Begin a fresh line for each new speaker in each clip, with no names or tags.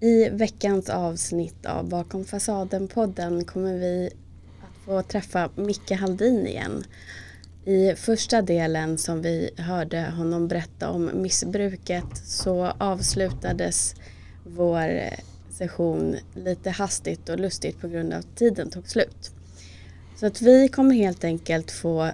I veckans avsnitt av Bakom fasaden-podden kommer vi att få träffa Micke Haldin igen. I första delen som vi hörde honom berätta om missbruket så avslutades vår session lite hastigt och lustigt på grund av att tiden tog slut. Så att vi kommer helt enkelt få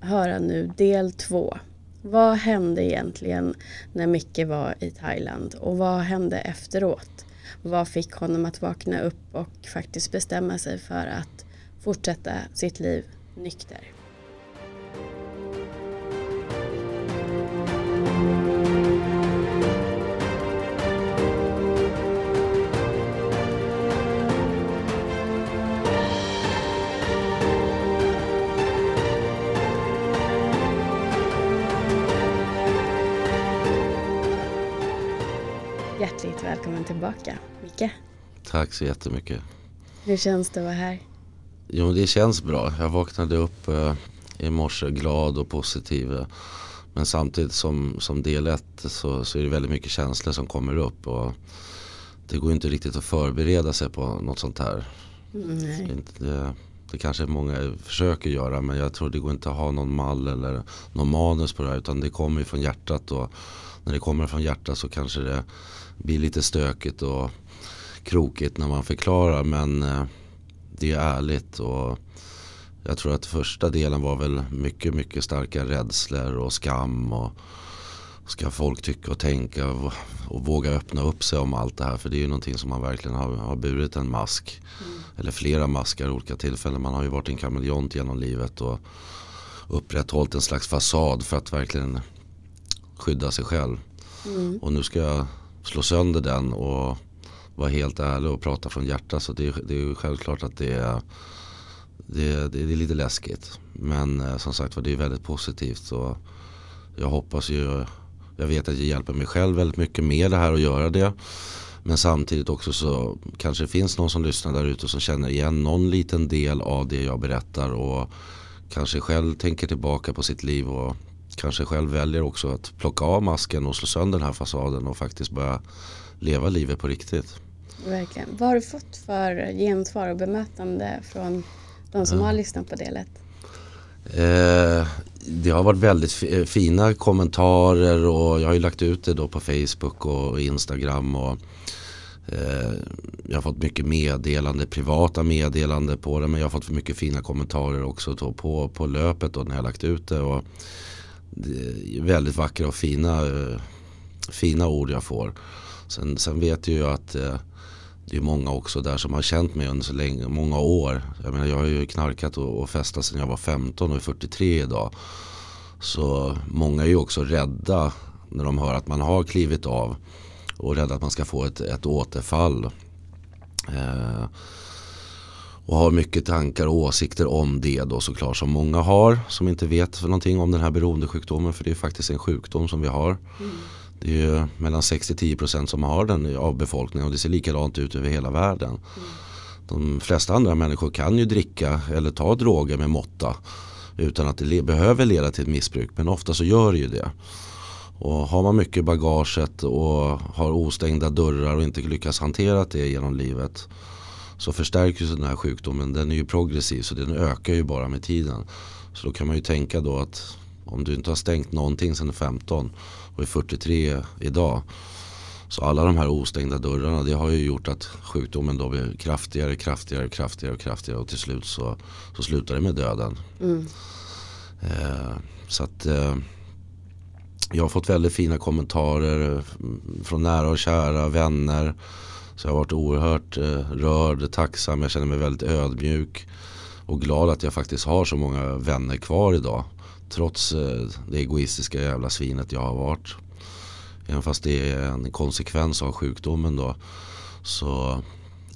höra nu del två. Vad hände egentligen när Micke var i Thailand och vad hände efteråt? Vad fick honom att vakna upp och faktiskt bestämma sig för att fortsätta sitt liv nykter? Tillbaka, Micke.
Tack så jättemycket.
Hur känns det att vara här?
Jo, det känns bra. Jag vaknade upp eh, i morse glad och positiv. Men samtidigt som, som del ett så, så är det väldigt mycket känslor som kommer upp. Och det går inte riktigt att förbereda sig på något sånt här.
Nej.
det, det kanske många försöker göra men jag tror det går inte att ha någon mall eller någon manus på det här utan det kommer ju från hjärtat och när det kommer från hjärtat så kanske det blir lite stökigt och krokigt när man förklarar men eh, det är ärligt och jag tror att första delen var väl mycket mycket starka rädslor och skam och ska folk tycka och tänka och, och våga öppna upp sig om allt det här för det är ju någonting som man verkligen har, har burit en mask eller flera maskar i olika tillfällen. Man har ju varit en kameleont genom livet och upprätthållit en slags fasad för att verkligen skydda sig själv.
Mm.
Och nu ska jag slå sönder den och vara helt ärlig och prata från hjärtat. Så det är, det är ju självklart att det är, det, det, det är lite läskigt. Men eh, som sagt var det är väldigt positivt. Så jag hoppas ju, jag vet att jag hjälper mig själv väldigt mycket med det här och göra det. Men samtidigt också så kanske det finns någon som lyssnar där ute som känner igen någon liten del av det jag berättar. Och kanske själv tänker tillbaka på sitt liv och kanske själv väljer också att plocka av masken och slå sönder den här fasaden och faktiskt börja leva livet på riktigt.
Verkligen. Vad har du fått för gensvar och bemötande från de som har lyssnat på del ett?
Eh, det har varit väldigt fi- fina kommentarer och jag har ju lagt ut det då på Facebook och Instagram. Och, eh, jag har fått mycket meddelande, privata meddelande på det men jag har fått mycket fina kommentarer också på, på löpet då när jag har lagt ut det. Och väldigt vackra och fina, fina ord jag får. Sen, sen vet jag ju att eh, det är många också där som har känt mig under så länge, många år. Jag menar jag har ju knarkat och, och festat sedan jag var 15 och är 43 idag. Så många är ju också rädda när de hör att man har klivit av. Och rädda att man ska få ett, ett återfall. Eh, och har mycket tankar och åsikter om det då såklart som många har. Som inte vet någonting om den här beroendesjukdomen. För det är faktiskt en sjukdom som vi har. Det är ju mellan 6-10% som har den av befolkningen och det ser likadant ut över hela världen. De flesta andra människor kan ju dricka eller ta droger med måtta utan att det le- behöver leda till ett missbruk men ofta så gör det ju det. Och har man mycket i bagaget och har ostängda dörrar och inte lyckas hantera det genom livet så förstärks ju den här sjukdomen. Den är ju progressiv så den ökar ju bara med tiden. Så då kan man ju tänka då att om du inte har stängt någonting sedan 15 och är 43 idag. Så alla de här ostängda dörrarna det har ju gjort att sjukdomen då blir kraftigare, kraftigare, kraftigare och kraftigare och till slut så, så slutar det med döden.
Mm.
Eh, så att eh, jag har fått väldigt fina kommentarer eh, från nära och kära, vänner. Så jag har varit oerhört eh, rörd, tacksam, jag känner mig väldigt ödmjuk. Och glad att jag faktiskt har så många vänner kvar idag. Trots eh, det egoistiska jävla svinet jag har varit. Även fast det är en konsekvens av sjukdomen då. Så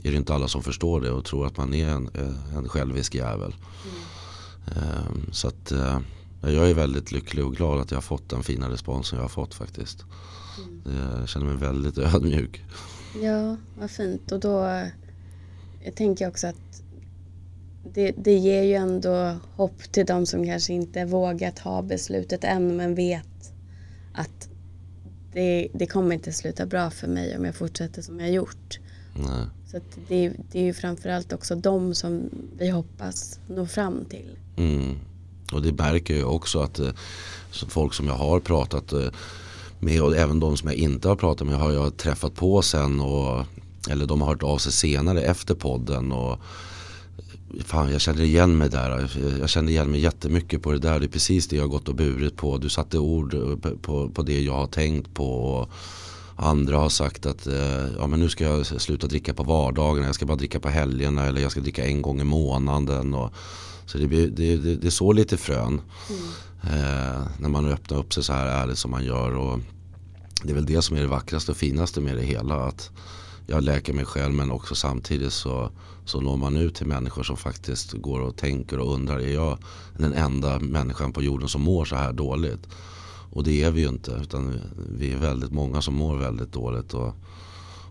är det inte alla som förstår det och tror att man är en, eh, en självisk jävel. Ehm, Så att jag är väldigt lycklig och glad att jag har fått den fina responsen jag har fått faktiskt. Det- Jag känner mig väldigt ödmjuk.
Ja, vad fint. Och då jag tänker också att det, det ger ju ändå hopp till de som kanske inte vågat ha beslutet än men vet att det, det kommer inte sluta bra för mig om jag fortsätter som jag gjort.
Nej.
Så det, det är ju framförallt också de som vi hoppas nå fram till.
Mm. Och det märker jag också att eh, folk som jag har pratat eh, med och även de som jag inte har pratat med har jag träffat på sen och eller de har hört av sig senare efter podden. Och, fan, jag känner igen mig där. Jag känner igen mig jättemycket på det där. Det är precis det jag har gått och burit på. Du satte ord på, på det jag har tänkt på. Och andra har sagt att eh, ja, men nu ska jag sluta dricka på vardagarna. Jag ska bara dricka på helgerna. Eller jag ska dricka en gång i månaden. Och, så det, det, det, det så lite frön. Mm. Eh, när man öppnar upp sig så här ärligt som man gör. Och det är väl det som är det vackraste och finaste med det hela. Att jag läker mig själv men också samtidigt så, så når man ut till människor som faktiskt går och tänker och undrar är jag den enda människan på jorden som mår så här dåligt? Och det är vi ju inte utan vi är väldigt många som mår väldigt dåligt och,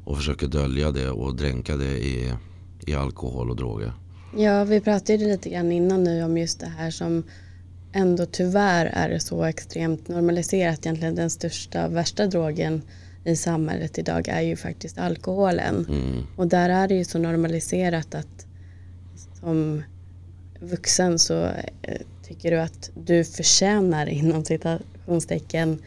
och försöker dölja det och dränka det i, i alkohol och droger.
Ja, vi pratade lite grann innan nu om just det här som ändå tyvärr är så extremt normaliserat. Egentligen den största, värsta drogen i samhället idag är ju faktiskt alkoholen. Mm. Och där är det ju så normaliserat att som vuxen så eh, tycker du att du förtjänar inom citationstecken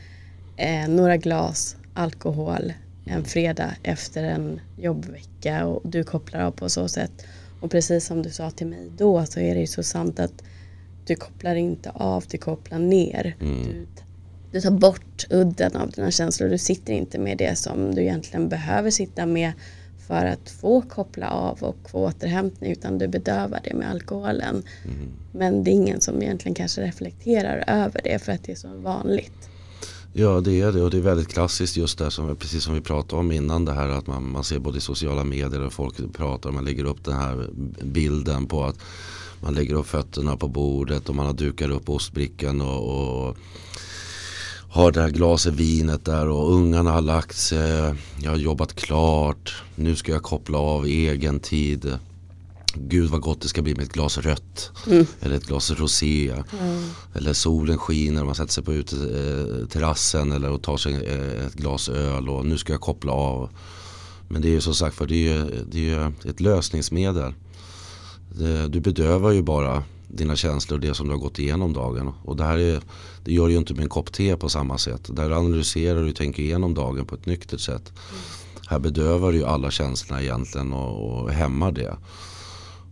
eh, några glas alkohol en fredag efter en jobbvecka och du kopplar av på så sätt. Och precis som du sa till mig då så är det ju så sant att du kopplar inte av, du kopplar ner. Mm. Du du tar bort udden av dina känslor. Du sitter inte med det som du egentligen behöver sitta med för att få koppla av och få återhämtning utan du bedövar det med alkoholen. Mm. Men det är ingen som egentligen kanske reflekterar över det för att det är så vanligt.
Ja det är det och det är väldigt klassiskt just det som precis som vi pratade om innan det här att man, man ser både i sociala medier och folk pratar och man lägger upp den här bilden på att man lägger upp fötterna på bordet och man har dukat upp ostbrickan och, och har det här glaset vinet där och ungarna har lagt sig. Jag har jobbat klart. Nu ska jag koppla av egen tid. Gud vad gott det ska bli med ett glas rött. Mm. Eller ett glas rosé. Mm. Eller solen skiner man sätter sig på uteterrassen eller och tar sig ett glas öl. Och nu ska jag koppla av. Men det är ju som sagt för det är, det är ett lösningsmedel. Det, du bedövar ju bara dina känslor och det som du har gått igenom dagen. Och det här är, det gör ju inte med en kopp te på samma sätt. Där analyserar du och tänker igenom dagen på ett nyktert sätt. Mm. Här bedövar du ju alla känslorna egentligen och, och hämmar det.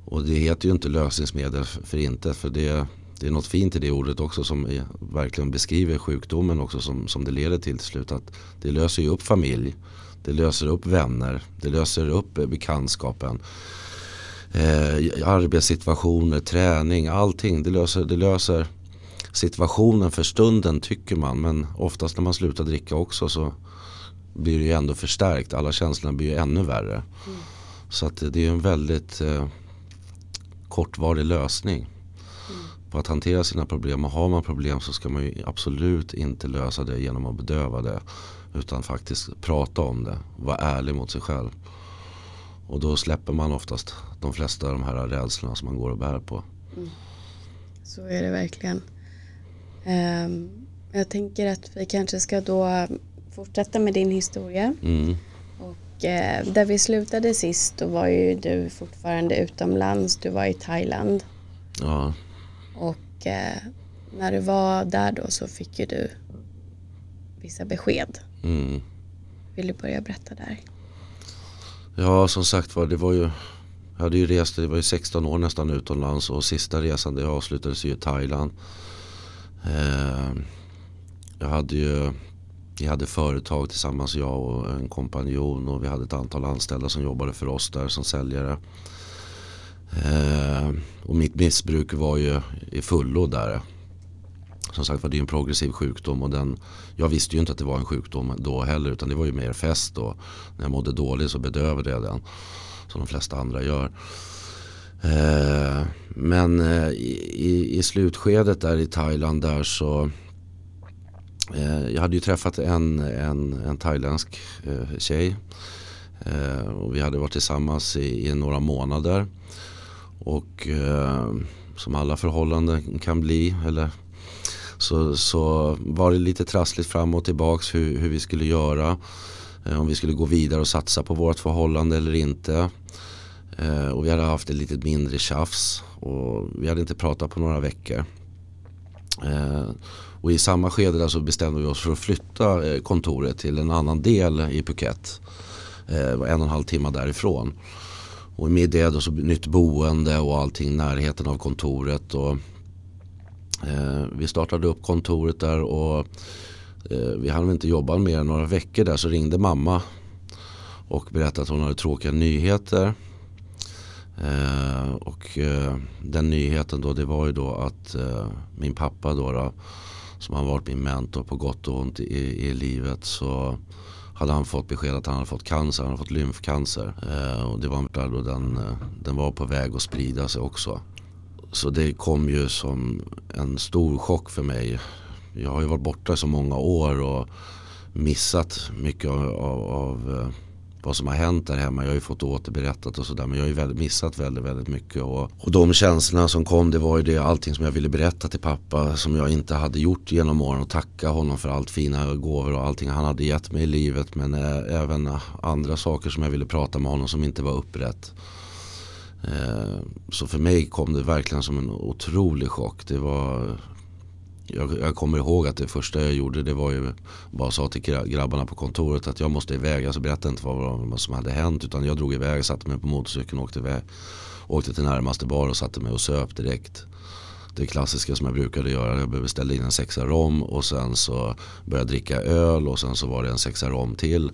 Och det heter ju inte lösningsmedel för inte. För det, det är något fint i det ordet också som är, verkligen beskriver sjukdomen också som, som det leder till till slut. Att det löser ju upp familj. Det löser upp vänner. Det löser upp bekantskapen eh, arbetssituationer, träning, allting. Det löser, det löser situationen för stunden tycker man. Men oftast när man slutar dricka också så blir det ju ändå förstärkt. Alla känslorna blir ju ännu värre. Mm. Så att det är en väldigt eh, kortvarig lösning mm. på att hantera sina problem. Och har man problem så ska man ju absolut inte lösa det genom att bedöva det. Utan faktiskt prata om det. Vara ärlig mot sig själv. Och då släpper man oftast de flesta av de här rädslorna som man går och bär på. Mm.
Så är det verkligen. Um, jag tänker att vi kanske ska då fortsätta med din historia. Mm. Och uh, där vi slutade sist då var ju du fortfarande utomlands. Du var i Thailand.
Ja.
Och uh, när du var där då så fick ju du vissa besked. Mm. Vill du börja berätta där?
Ja som sagt var det var ju Jag hade ju rest, det var ju 16 år nästan utomlands och sista resan det avslutades ju i Thailand. Eh, jag hade ju vi hade företag tillsammans jag och en kompanjon och vi hade ett antal anställda som jobbade för oss där som säljare. Eh, och mitt missbruk var ju i fullo där som sagt var det är en progressiv sjukdom och den, jag visste ju inte att det var en sjukdom då heller utan det var ju mer fest då. När jag mådde dåligt så bedövade jag den som de flesta andra gör. Eh, men eh, i, i, slutskedet där i Thailand där så Eh, jag hade ju träffat en, en, en thailändsk eh, tjej. Eh, och vi hade varit tillsammans i, i några månader. Och eh, som alla förhållanden kan bli, eller så, så var det lite trassligt fram och tillbaks hur, hur vi skulle göra. Eh, om vi skulle gå vidare och satsa på vårt förhållande eller inte. Eh, och vi hade haft ett lite mindre tjafs och vi hade inte pratat på några veckor. Eh, och i samma skede där så bestämde vi oss för att flytta eh, kontoret till en annan del i Phuket. Eh, en och en halv timme därifrån. Och med det då så nytt boende och allting närheten av kontoret. Och, eh, vi startade upp kontoret där och eh, vi hann inte jobba mer än några veckor där så ringde mamma och berättade att hon hade tråkiga nyheter. Eh, och eh, den nyheten då det var ju då att eh, min pappa då, då som har varit min mentor på gott och ont i, i livet så hade han fått besked att han hade fått cancer, han hade fått lymfcancer. Eh, och det var där då den, eh, den var på väg att sprida sig också. Så det kom ju som en stor chock för mig. Jag har ju varit borta så många år och missat mycket av, av, av eh, vad som har hänt där hemma. Jag har ju fått återberättat och sådär men jag har ju väldigt, missat väldigt, väldigt mycket. Och, och de känslorna som kom det var ju det allting som jag ville berätta till pappa som jag inte hade gjort genom åren och tacka honom för allt fina gåvor och allting han hade gett mig i livet men äh, även andra saker som jag ville prata med honom som inte var upprätt. Eh, så för mig kom det verkligen som en otrolig chock. Det var jag, jag, kommer ihåg att det första jag gjorde det var ju bara sa till grabbarna på kontoret att jag måste iväg. Alltså berättade inte vad, vad som hade hänt utan jag drog iväg, satte mig på motorcykeln och åkte iväg. Åkte till närmaste bar och satte mig och söp direkt. Det klassiska som jag brukade göra. Jag beställde in en sexa rom och sen så började jag dricka öl och sen så var det en sexa rom till.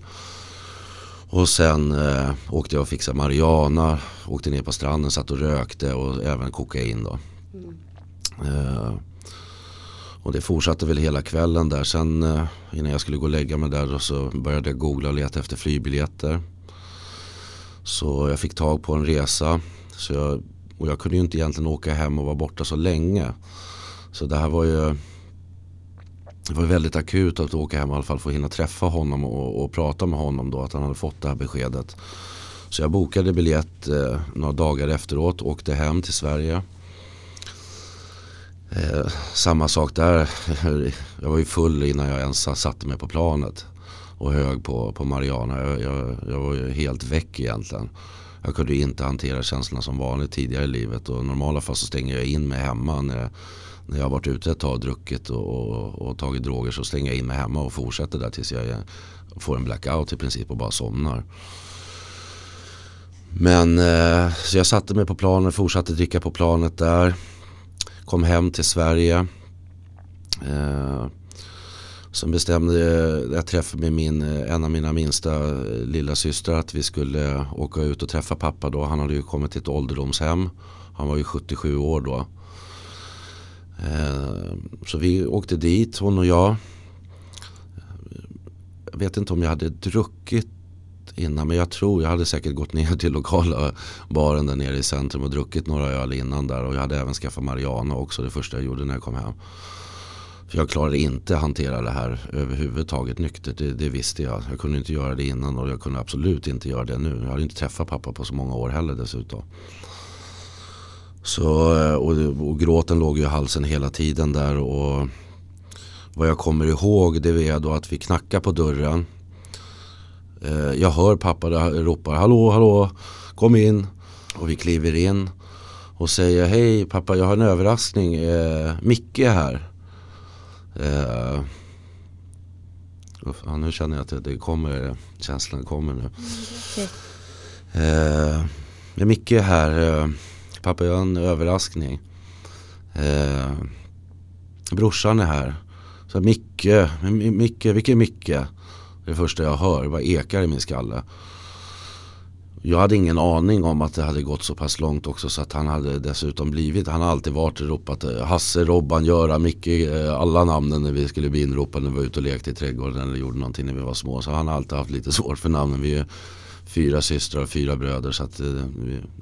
Och sen eh, åkte jag och fixade Mariana, åkte ner på stranden, satt och rökte och även kokain då. Mm. Eh, och det fortsatte väl hela kvällen där. Sen eh, innan jag skulle gå och lägga mig där så började jag googla och leta efter flygbiljetter. Så jag fick tag på en resa. Så jag, och jag kunde ju inte egentligen åka hem och vara borta så länge. Så det här var ju det var väldigt akut att åka hem i alla fall för att hinna träffa honom och, och prata med honom då att han hade fått det här beskedet. Så jag bokade biljett eh, några dagar efteråt och åkte hem till Sverige. Eh, samma sak där. Jag var ju full innan jag ens satte mig på planet. Och hög på, på Mariana. Jag, jag, jag var ju helt väck egentligen. Jag kunde inte hantera känslorna som vanligt tidigare i livet. Och i normala fall så stänger jag in mig hemma. När, när jag har varit ute ett tag och druckit och, och, och, tagit droger så stänger jag in mig hemma och fortsätter där tills jag får en blackout i princip och bara somnar. Men eh, så jag satte mig på planet, fortsatte dricka på planet där kom hem till Sverige. Eh, som bestämde jag träffade med min, eh, en av mina minsta eh, lilla systrar att vi skulle åka ut och träffa pappa då. Han hade ju kommit till ett ålderdomshem. Han var ju 77 år då. Eh, så vi åkte dit, hon och jag. Jag vet inte om jag hade druckit innan. Men jag tror, jag hade säkert gått ner till lokala baren där nere i centrum och druckit några öl innan där. Och jag hade även skaffat Mariana också det första jag gjorde när jag kom hem. För jag klarade inte hantera det här överhuvudtaget nyktert. Det, det, visste jag. Jag kunde inte göra det innan och jag kunde absolut inte göra det nu. Jag hade inte träffat pappa på så många år heller dessutom. Så, och, och gråten låg i halsen hela tiden där. Och vad jag kommer ihåg det är då att vi knackar på dörren. Eh, jag hör pappa där ropar hallå hallå kom in och vi kliver in och säger hej pappa jag har en överraskning eh, Micke är här. Eh, ja, nu känner jag att det, kommer, känslan kommer nu. Mm, okay. eh, Micke är här, eh, pappa jag har en överraskning. Eh, brorsan är här. Så Micke, Micke, vilken Micke? Det första jag hör, det bara ekar i min skalle. Jag hade ingen aning om att det hade gått så pass långt också så att han hade dessutom blivit, han har alltid varit ropat eh, Hasse, Robban, Göra, Micke, eh, alla namnen när vi skulle bli inropade när vi var ute och lekte i trädgården eller gjorde någonting när vi var små. Så han har alltid haft lite svårt för namnen. Vi är fyra systrar och fyra bröder så att eh,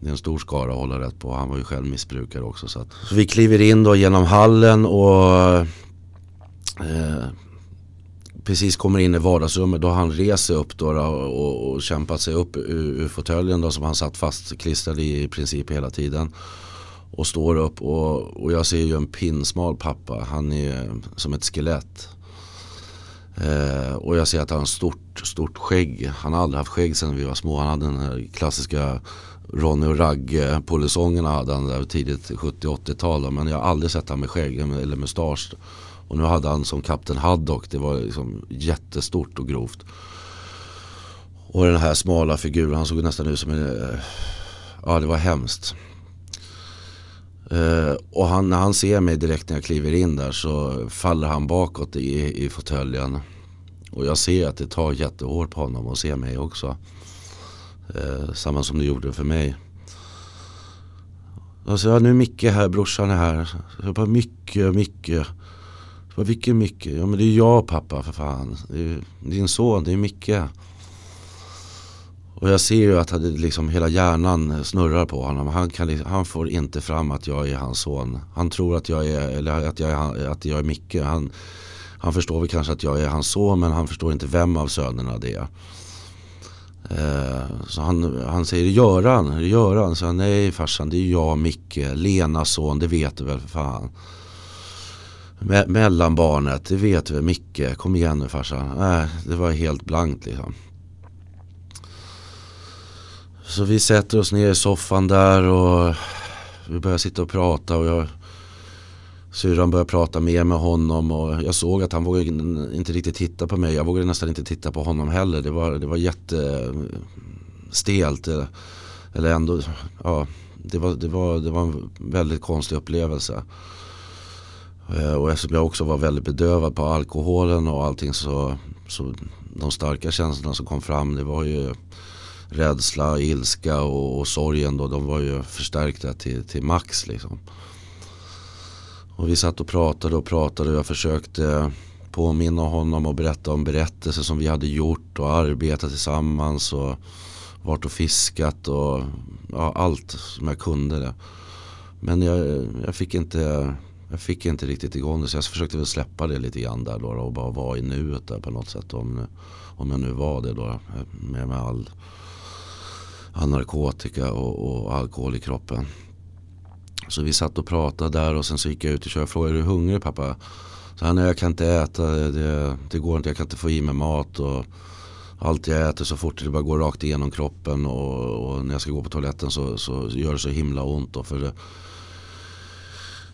det är en stor skara att hålla rätt på. Han var ju själv missbrukare också. Så, att. så vi kliver in då genom hallen och eh, precis kommer in i vardagsrummet då han reser upp då, då och, och kämpat sig upp ur, ur fåtöljen då som han satt fast klistrad i i princip hela tiden. Och står upp och, och jag ser ju en pinsmal pappa. Han är eh, som ett skelett. Eh, och jag ser att han har stort, stort skägg. Han har aldrig haft skägg sedan vi var små. Han hade den här klassiska Ronny och Ragge polisongerna hade han där tidigt 70-80-tal. Men jag har aldrig sett han med skägg eller mustasch. Och nu hade han som kapten Haddock. Det var liksom jättestort och grovt. Och den här smala figuren, han såg nästan ut som en... Eh, ja, det var hemskt. Uh, och han, när han ser mig direkt när jag kliver in där så faller han bakåt i, i fåtöljen. Och jag ser att det tar jättehårt på honom att se mig också. Uh, samma som det gjorde för mig. Och så ja, nu är Micke här, brorsan är här. Jag bara Micke, Micke. Bara, Vilken Micke? Ja men det är jag pappa för fan. Det är din son, det är Micke. Och jag ser ju att liksom hela hjärnan snurrar på honom. Han, kan, liksom- han får inte fram att jag är hans son. Han tror att jag är, eller att jag är, att jag är Micke. Han, han förstår väl kanske att jag är hans son men han förstår inte vem av sönerna det är. Eh, så han, han säger Göran, är Göran? Så han, nej farsan det är jag Micke, Lenas son, det vet du väl för fan. Me mellanbarnet, det vet vi Micke, kom igen nu farsan. Äh, det var helt blankt liksom. Så vi sätter oss ner i soffan där och vi börjar sitta och prata och jag Syrran började prata mer med honom och jag såg att han vågade inte riktigt titta på mig. Jag vågade nästan inte titta på honom heller. Det var, det var jättestelt. Eller ändå, ja, det var, det, var, det var en väldigt konstig upplevelse. Eh, och eftersom jag också var väldigt bedövad på alkoholen och allting så, så de starka känslorna som kom fram det var ju rädsla, ilska och, och sorgen då, de var ju förstärkta till, till max liksom. Och vi satt och pratade och pratade och jag försökte påminna honom och berätta om berättelser som vi hade gjort och arbetat tillsammans och varit och fiskat och ja, allt som jag kunde. Det. Men jag, jag, fick inte, jag fick inte riktigt igång det så jag försökte väl släppa det lite grann där då och bara vara i nuet där på något sätt. Om, om jag nu var det då med, med all all narkotika och, och, alkohol i kroppen. Så vi satt och pratade där och sen så gick jag ut och körde och frågade är du hungrig pappa? Så han, jag kan inte äta, det, det går inte, jag kan inte få i mig mat. Och allt jag äter så fort det bara går rakt igenom kroppen och, och när jag ska gå på toaletten så, så gör det så himla ont. Då, för det,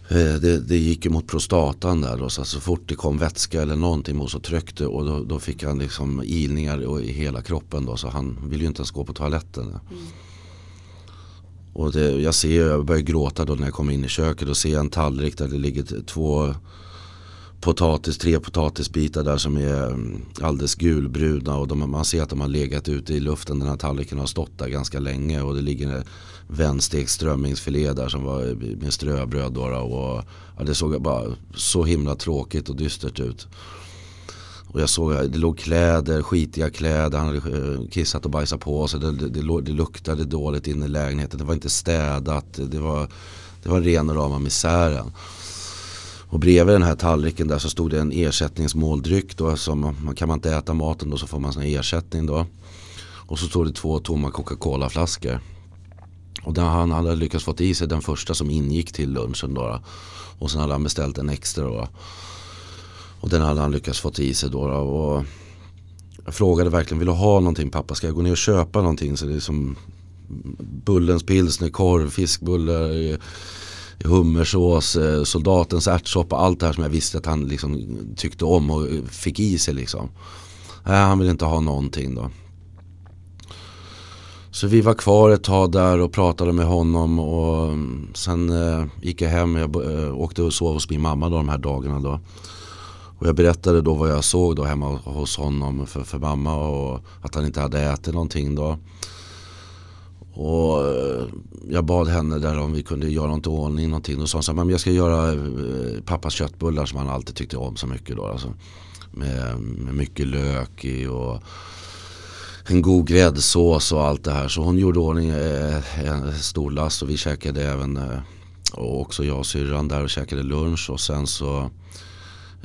det, det gick mot prostatan där då, så, så fort det kom vätska eller någonting mot så tryckte och då, då, fick han liksom ilningar i hela kroppen då så han ville ju inte ens gå på toaletten. Mm. Och det, jag ser, jag börjar gråta då när jag kommer in i köket och ser en tallrik där det ligger två potatis, tre potatisbitar där som är mm, alldeles gulbruna och de, man ser att de har legat ute i luften. Den här tallriken har stått där ganska länge och det ligger vänstekt strömmingsfilé där som var med ströbröd. Då, och, ja, det såg bara så himla tråkigt och dystert ut. Och jag såg det låg kläder, skitiga kläder, han hade eh, kissat och bajsat på sig. Det, det, det, det luktade dåligt inne i lägenheten. Det var inte städat. Det var, det var ren och rama misären. Och bredvid den här tallriken där så stod det en ersättningsmåldryck. Då, som, kan man inte äta maten då så får man sån ersättning då. Och så stod det två tomma Coca-Cola flaskor. Och den, han hade lyckats få i sig den första som ingick till lunchen. Då, och sen hade han beställt en extra. Då. Och den hade han lyckats få i sig. Då, och jag frågade verkligen, vill du ha någonting pappa? Ska jag gå ner och köpa någonting? Så det är som Bullens pilsner, korv, fiskbullar, hummersås, eh, soldatens ärtsoppa. Allt det här som jag visste att han liksom tyckte om och fick i sig. Liksom. Nej, han ville inte ha någonting då. Så vi var kvar ett tag där och pratade med honom och mm, sen eh, gick jag hem. Jag eh, åkte och sov hos min mamma då, de här dagarna. Då. Och jag berättade då vad jag såg då hemma hos honom för, för mamma och att han inte hade ätit någonting då. Och eh, jag bad henne där om vi kunde göra något ordning någonting. Och sa hon att jag ska göra eh, pappas köttbullar som han alltid tyckte om så mycket då. Alltså, med, med mycket lök i och en god gräddsås och allt det här. Så hon gjorde ordning eh, en stor last och vi käkade även och också jag och syrran där och käkade lunch och sen så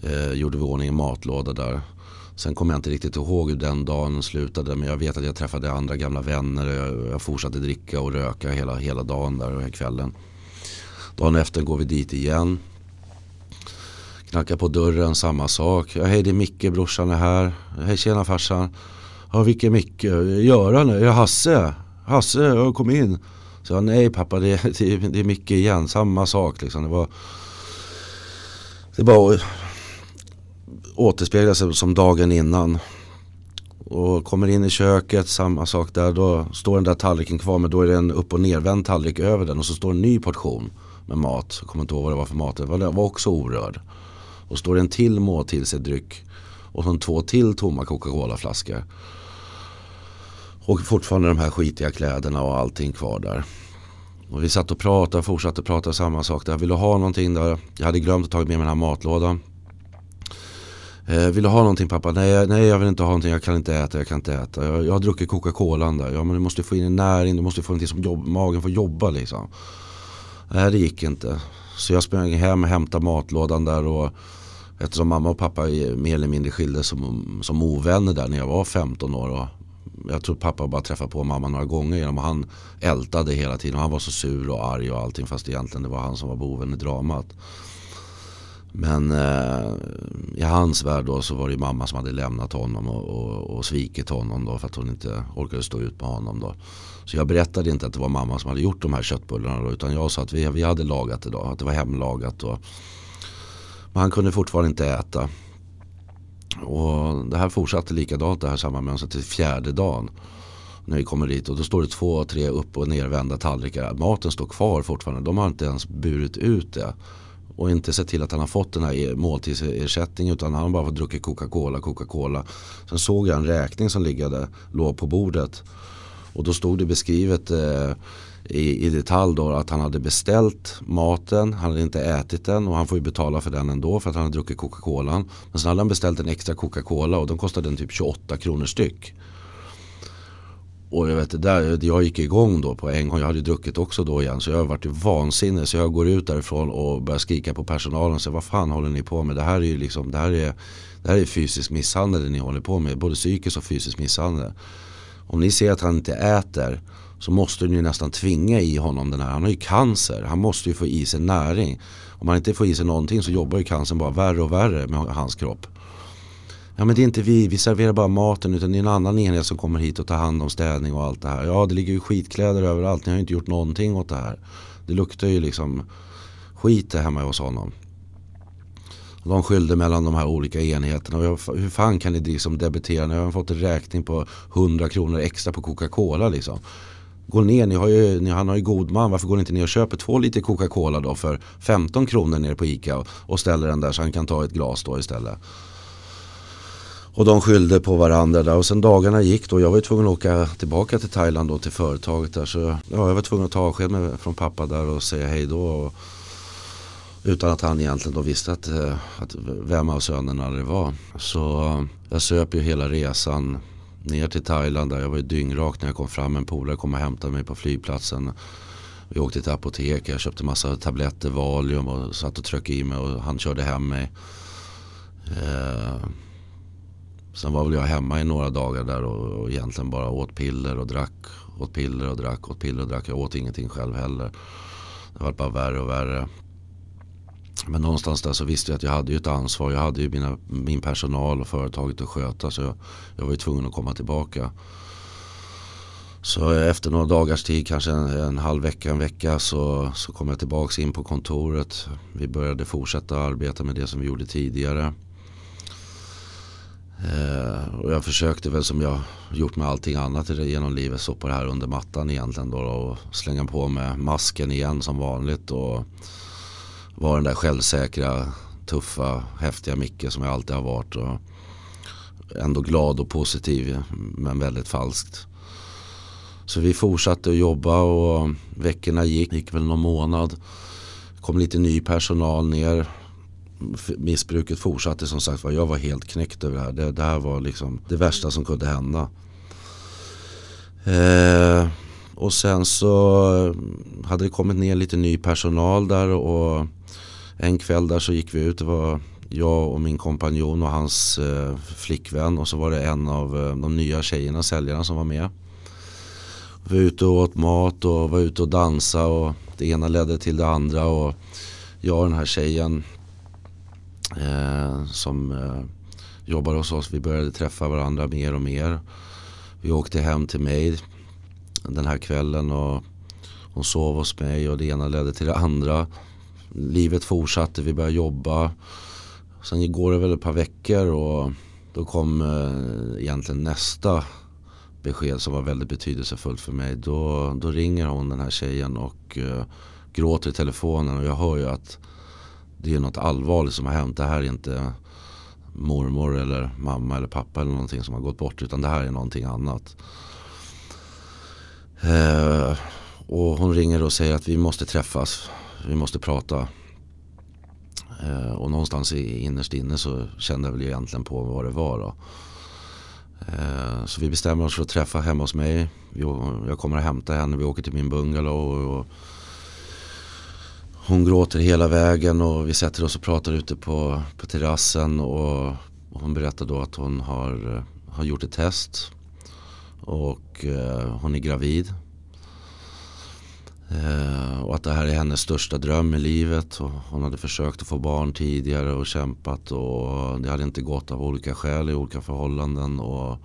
eh, gjorde vi ordning en matlåda där. Sen kommer jag inte riktigt ihåg hur den dagen slutade men jag vet att jag träffade andra gamla vänner. Jag, jag fortsatte dricka och röka hela, hela dagen där och kvällen. Dagen efter går vi dit igen. Knackar på dörren, samma sak. Ja, hej det är Micke, brorsan är här. Hej tjena farsan. Ja vilken Micke? Göran? Är det Hasse? Hasse, jag kom in. Så jag, nej pappa det, det, det är Micke igen, samma sak liksom. Det var det var Återspeglar sig som dagen innan. Och kommer in i köket, samma sak där. Då står den där tallriken kvar men då är det en upp och nervänd tallrik över den. Och så står en ny portion med mat. Jag kommer inte ihåg vad det var för mat. Den var också orörd. Och står det en till måltidsdryck. Och så två till tomma Coca-Cola-flaskor. Och fortfarande de här skitiga kläderna och allting kvar där. Och vi satt och pratade och fortsatte prata samma sak. Där. Vill du ha någonting där? Jag hade glömt att ta med mig den här matlådan. Eh, vill du ha någonting pappa? Nej, nej jag vill inte ha någonting, jag kan inte äta, jag kan inte äta. Jag, jag har druckit Coca-Cola där. Ja men du måste få in en näring, du måste få någonting som jobb, magen får jobba liksom. Nej det gick inte. Så jag sprang hem och hämtade matlådan där och eftersom mamma och pappa mer eller mindre skildes som, som ovänner där när jag var 15 år. Och jag tror pappa bara träffade på mamma några gånger genom och han ältade hela tiden. och Han var så sur och arg och allting fast egentligen det var han som var boven i dramat. Men eh, i hans värld då så var det mamma som hade lämnat honom och, och, och, svikit honom då för att hon inte orkade stå ut med honom då. Så jag berättade inte att det var mamma som hade gjort de här köttbullarna då, utan jag sa att vi, vi hade lagat det då, att det var hemlagat. då. men han kunde fortfarande inte äta. Och det här fortsatte likadant det här samma mönster till fjärde dagen. När vi kommer dit och då står det två, tre upp och nervända tallrikar. Maten står kvar fortfarande. De har inte ens burit ut det. Och inte sett till att han har fått den här e- måltidsersättningen utan han har bara fått druckit Coca-Cola, Coca-Cola. Sen såg jag en räkning som liggade, låg på bordet. Och då stod det beskrivet eh, i, i detalj då att han hade beställt maten, han hade inte ätit den och han får ju betala för den ändå för att han hade druckit Coca-Cola. Men sen hade han beställt en extra Coca-Cola och den kostade den typ 28 kronor styck. Och jag vet det där, jag gick igång då på en gång. Jag hade druckit också då igen. Så jag har varit vansinnig. Så jag går ut därifrån och börjar skrika på personalen. Och säger vad fan håller ni på med? Det här är ju liksom, det här är, det här är fysisk misshandel det ni håller på med. Både psykisk och fysisk misshandel. Om ni ser att han inte äter så måste ni nästan tvinga i honom den här. Han har ju cancer. Han måste ju få i sig näring. Om han inte får i sig någonting så jobbar ju cancern bara värre och värre med hans kropp. Ja men det är inte vi, vi serverar bara maten utan det är en annan enhet som kommer hit och tar hand om städning och allt det här. Ja det ligger ju skitkläder överallt, ni har ju inte gjort någonting åt det här. Det luktar ju liksom skit hemma hos honom. De skyllde mellan de här olika enheterna. hur fan kan ni liksom debitera? Ni har fått en räkning på 100 kronor extra på Coca-Cola liksom. Gå ner, ni har ju, ni, han har ju god man. Varför går ni inte ner och köper två liter Coca-Cola då för 15 kronor nere på Ica och, och ställer den där så han kan ta ett glas då istället. Och de skyllde på varandra där och sen dagarna gick då. Jag var tvungen att åka tillbaka till Thailand då till företaget där. Så ja, jag var tvungen att ta avsked med, från pappa där och säga hej då. Och, utan att han egentligen då visste att, eh, att vem av sönerna det var. Så eh, jag söp ju hela resan ner till Thailand där jag var ju dyngrak när jag kom fram. En polare kom och hämtade mig på flygplatsen. Vi åkte till apoteket, jag köpte massa tabletter, Valium och satt och tryckte i mig och han körde hem mig. Eh, Sen var väl jag hemma i några dagar där och, och egentligen bara åt piller och drack. Åt piller och drack, åt piller och drack. Jag åt ingenting själv heller. Det var bara värre och värre. Men någonstans där så visste jag att jag hade ju ett ansvar. Jag hade ju mina, min personal och företaget att sköta. Så jag, jag var ju tvungen att komma tillbaka. Så efter några dagars tid, kanske en, en halv vecka, en vecka så, så kom jag tillbaka in på kontoret. Vi började fortsätta arbeta med det som vi gjorde tidigare. Eh, och jag försökte väl som jag gjort med allting annat genom livet sopa det här under mattan egentligen då och slänga på med masken igen som vanligt och vara den där självsäkra, tuffa, häftiga Micke som jag alltid har varit. Och ändå glad och positiv men väldigt falskt. Så vi fortsatte att jobba och veckorna gick, gick väl någon månad. kom lite ny personal ner missbruket fortsatte som sagt var. Jag var helt knäckt över det här. Det, det här var liksom det värsta som kunde hända. Eh, och sen så hade det kommit ner lite ny personal där och en kväll där så gick vi ut. Det var jag och min kompanjon och hans eh, flickvän och så var det en av eh, de nya tjejerna, säljarna som var med. Vi var ute och åt mat och var ute och dansade och det ena ledde till det andra och jag och den här tjejen eh, som eh, jobbar hos oss, vi började träffa varandra mer och mer. Vi åkte hem till mig den här kvällen och hon sov hos mig och det ena ledde till det andra. Livet fortsatte, vi började jobba. Sen går det väl ett par veckor och då kom eh, egentligen nästa besked som var väldigt betydelsefullt för mig. Då, då ringer hon den här tjejen och eh, gråter i telefonen och jag hör ju att det är något allvarligt som har hänt. Det här är inte mormor eller mamma eller pappa eller någonting som har gått bort utan det här är någonting annat. Eh, och hon ringer och säger att vi måste träffas. Vi måste prata. Eh, och någonstans innerst inne så kände jag väl egentligen på vad det var. Då. Eh, så vi bestämmer oss för att träffa hemma hos mig. Jag kommer att hämta henne, vi åker till min bungalow hon gråter hela vägen och vi sätter oss och pratar ute på, på terrassen. Och hon berättar då att hon har, eh, har gjort ett test. Och eh, hon är gravid. Eh, och att det här är hennes största dröm i livet. Och hon hade försökt att få barn tidigare och kämpat. Och det hade inte gått av olika skäl i olika förhållanden. Och,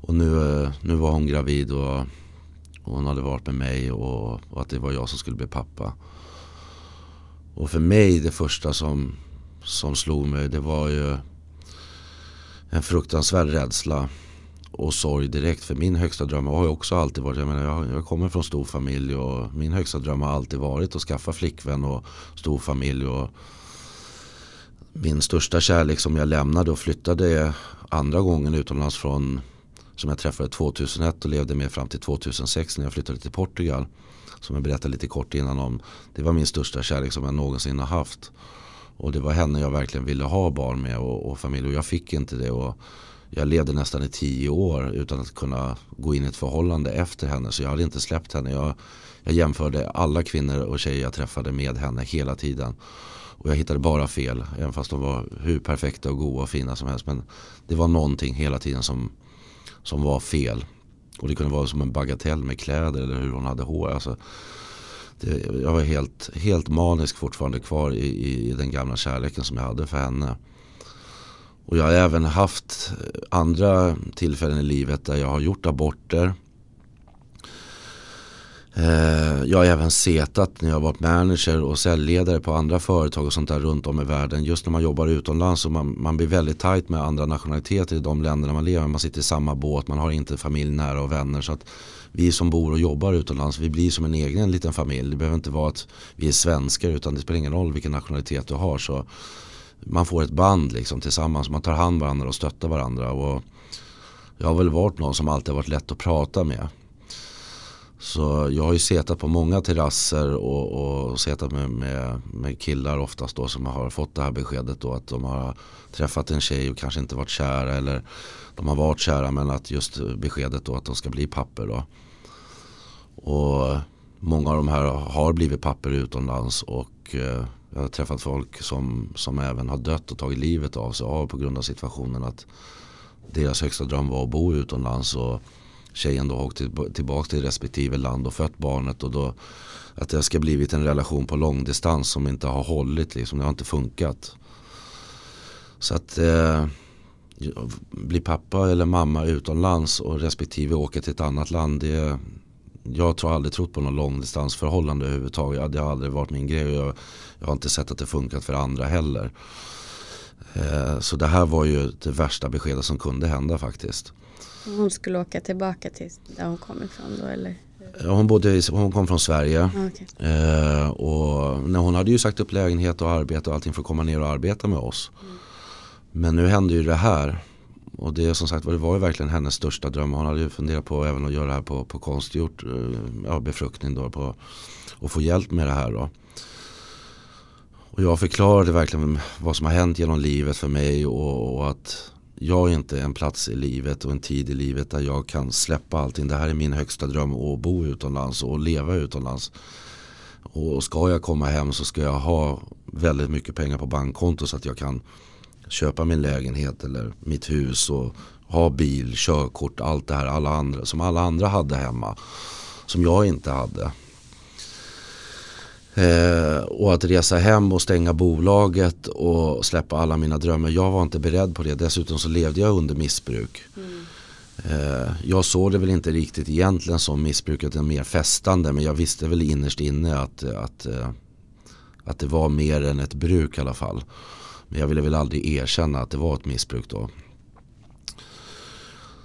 och nu, eh, nu var hon gravid och, och hon hade varit med mig. Och, och, att det var jag som skulle bli pappa. Och för mig det första som, som slog mig det var ju en fruktansvärd rädsla och sorg direkt. För min högsta dröm har ju också alltid varit, jag menar jag, jag kommer från stor familj och min högsta dröm har alltid varit att skaffa flickvän och stor familj. Och min största kärlek som jag lämnade och flyttade andra gången utomlands från som jag träffade 2001 och levde med fram till 2006 när jag flyttade till Portugal. Som jag berättade lite kort innan om. Det var min största kärlek som jag någonsin har haft. Och det var henne jag verkligen ville ha barn med och, och familj och jag fick inte det. Och jag levde nästan i tio år utan att kunna gå in i ett förhållande efter henne. Så jag hade inte släppt henne. Jag, jag jämförde alla kvinnor och tjejer jag träffade med henne hela tiden. Och jag hittade bara fel. Även fast de var hur perfekta och goda och fina som helst. Men det var någonting hela tiden som, som var fel. Och det kunde vara som en bagatell med kläder eller hur hon hade hår. Alltså, det, jag var helt, helt manisk fortfarande kvar i, i, i den gamla kärleken som jag hade för henne. Och jag har även haft andra tillfällen i livet där jag har gjort aborter. Eh, jag har även setat när jag har varit manager och säljledare på andra företag och sånt där runt om i världen. Just när man jobbar utomlands så man, man blir väldigt tajt med andra nationaliteter i de länderna man lever. Man sitter i samma båt, man har inte familj nära och vänner. Så att vi som bor och jobbar utomlands, vi blir som en egen liten familj. Det behöver inte vara att vi är svenskar utan det spelar ingen roll vilken nationalitet du har. Så man får ett band liksom tillsammans. Man tar hand om varandra och stöttar varandra. Och jag har väl varit någon som alltid har varit lätt att prata med. Så jag har ju setat på många terrasser och, och setat med, med, med, killar oftast då som har fått det här beskedet då att de har träffat en tjej och kanske inte varit kära eller de har varit kära men att just beskedet då att de ska bli papper då. Och många av de här har blivit papper utomlands och eh, jag har träffat folk som, som även har dött och tagit livet av sig av på grund av situationen att deras högsta dröm var att bo utomlands och tjejen då har åkt tillbaka till respektive land och fött barnet och då att det ska blivit en relation på långdistans som inte har hållit liksom, det har inte funkat. Så att eh, bli pappa eller mamma utomlands och respektive åka till ett annat land det, jag tror aldrig trott på någon långdistansförhållande överhuvudtaget. Det har aldrig varit min grej. Jag, jag har inte sett att det funkat för andra heller. Eh, så det här var ju det värsta beskedet som kunde hända faktiskt.
Hon skulle åka tillbaka till där hon kom ifrån då eller?
Hon, bodde, hon kom från Sverige.
Ah, okay.
Eh, och när hon hade ju sagt upp lägenhet och arbete och allting för att komma ner och arbeta med oss. Mm. Men nu hände ju det här. Och det som sagt det var ju verkligen hennes största dröm. Hon hade ju funderat på även att göra det här på, på konstgjort eh, ja, befruktning då. På, och få hjälp med det här då. Och jag förklarade verkligen vad som har hänt genom livet för mig och, och att jag är inte en plats i livet och en tid i livet där jag kan släppa allting. Det här är min högsta dröm att bo utomlands och leva utomlands. Och ska jag komma hem så ska jag ha väldigt mycket pengar på bankkonto så att jag kan köpa min lägenhet eller mitt hus och ha bil, körkort, allt det här alla andra, som alla andra hade hemma. Som jag inte hade. Eh, och att resa hem och stänga bolaget och släppa alla mina drömmar. Jag var inte beredd på det. Dessutom så levde jag under missbruk. Mm. Eh, jag såg det väl inte riktigt egentligen som missbruk utan mer festande. Men jag visste väl innerst inne att, att, eh, att det var mer än ett bruk i alla fall. Men jag ville väl aldrig erkänna att det var ett missbruk då.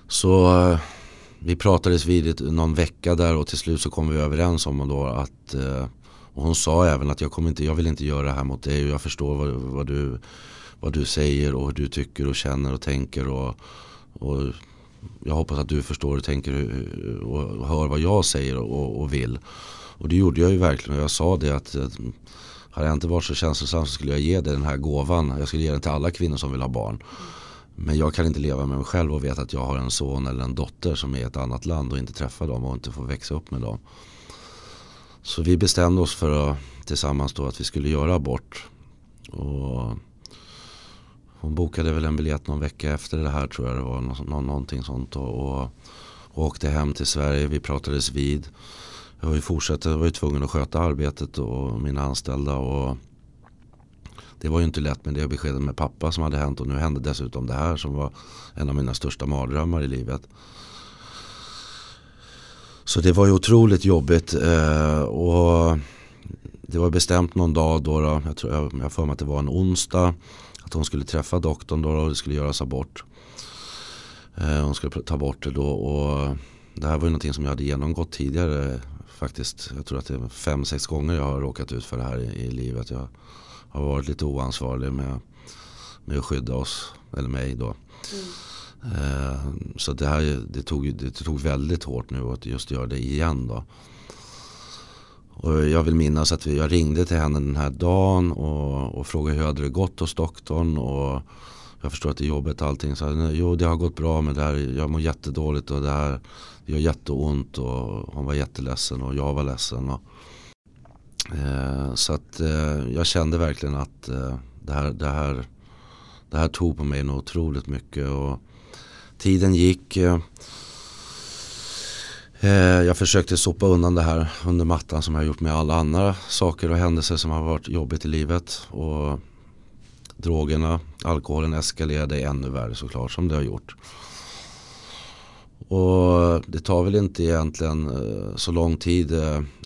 Så eh, vi pratades vid någon vecka där och till slut så kom vi överens om då att eh, och hon sa även att jag, kommer inte, jag vill inte göra det här mot dig och jag förstår vad, vad, du, vad du säger och hur du tycker och känner och tänker. Och, och jag hoppas att du förstår och tänker och hör vad jag säger och, och vill. Och det gjorde jag ju verkligen och jag sa det att hade jag inte varit så känslosam så skulle jag ge dig den här gåvan. Jag skulle ge den till alla kvinnor som vill ha barn. Men jag kan inte leva med mig själv och veta att jag har en son eller en dotter som är i ett annat land och inte träffar dem och inte får växa upp med dem. Så vi bestämde oss för att tillsammans då att vi skulle göra abort. Och hon bokade väl en biljett någon vecka efter det här tror jag det var. Nå någonting sånt. Och, och, åkte hem till Sverige. Vi pratades vid. Jag var ju fortsatt, jag var ju tvungen att sköta arbetet och mina anställda. Och det var ju inte lätt med det beskedet med pappa som hade hänt. Och nu hände dessutom det här som var en av mina största mardrömmar i livet. Så det var ju otroligt jobbigt. Eh, och det var bestämt någon dag då, då jag tror jag, jag för mig att det var en onsdag. Att hon skulle träffa doktorn då och det skulle göras abort. Eh, hon skulle ta bort det då och det här var ju någonting som jag hade genomgått tidigare faktiskt. Jag tror att det är fem, sex gånger jag har råkat ut för det här i, i livet. Jag har varit lite oansvarig med, med att skydda oss, eller mig då. Mm. Eh, så det här det tog, det tog väldigt hårt nu att just göra det igen då. Och jag vill minnas att jag ringde till henne den här dagen och, och frågade hur hade det gått hos doktorn. Och jag förstår att det är jobbigt allting. Så jo det har gått bra men det här, jag mår jättedåligt och det här det gör jätteont. Och hon var jätteledsen och jag var ledsen. Och, eh, så att eh, jag kände verkligen att eh, det, här, det, här, det här tog på mig något otroligt mycket. Och, Tiden gick. Eh, eh, jag försökte sopa undan det här under mattan som jag gjort med alla andra saker och händelser som har varit jobbigt i livet. Och drogerna, alkoholen eskalerade ännu värre såklart som det har gjort. Och det tar väl inte egentligen eh, så lång tid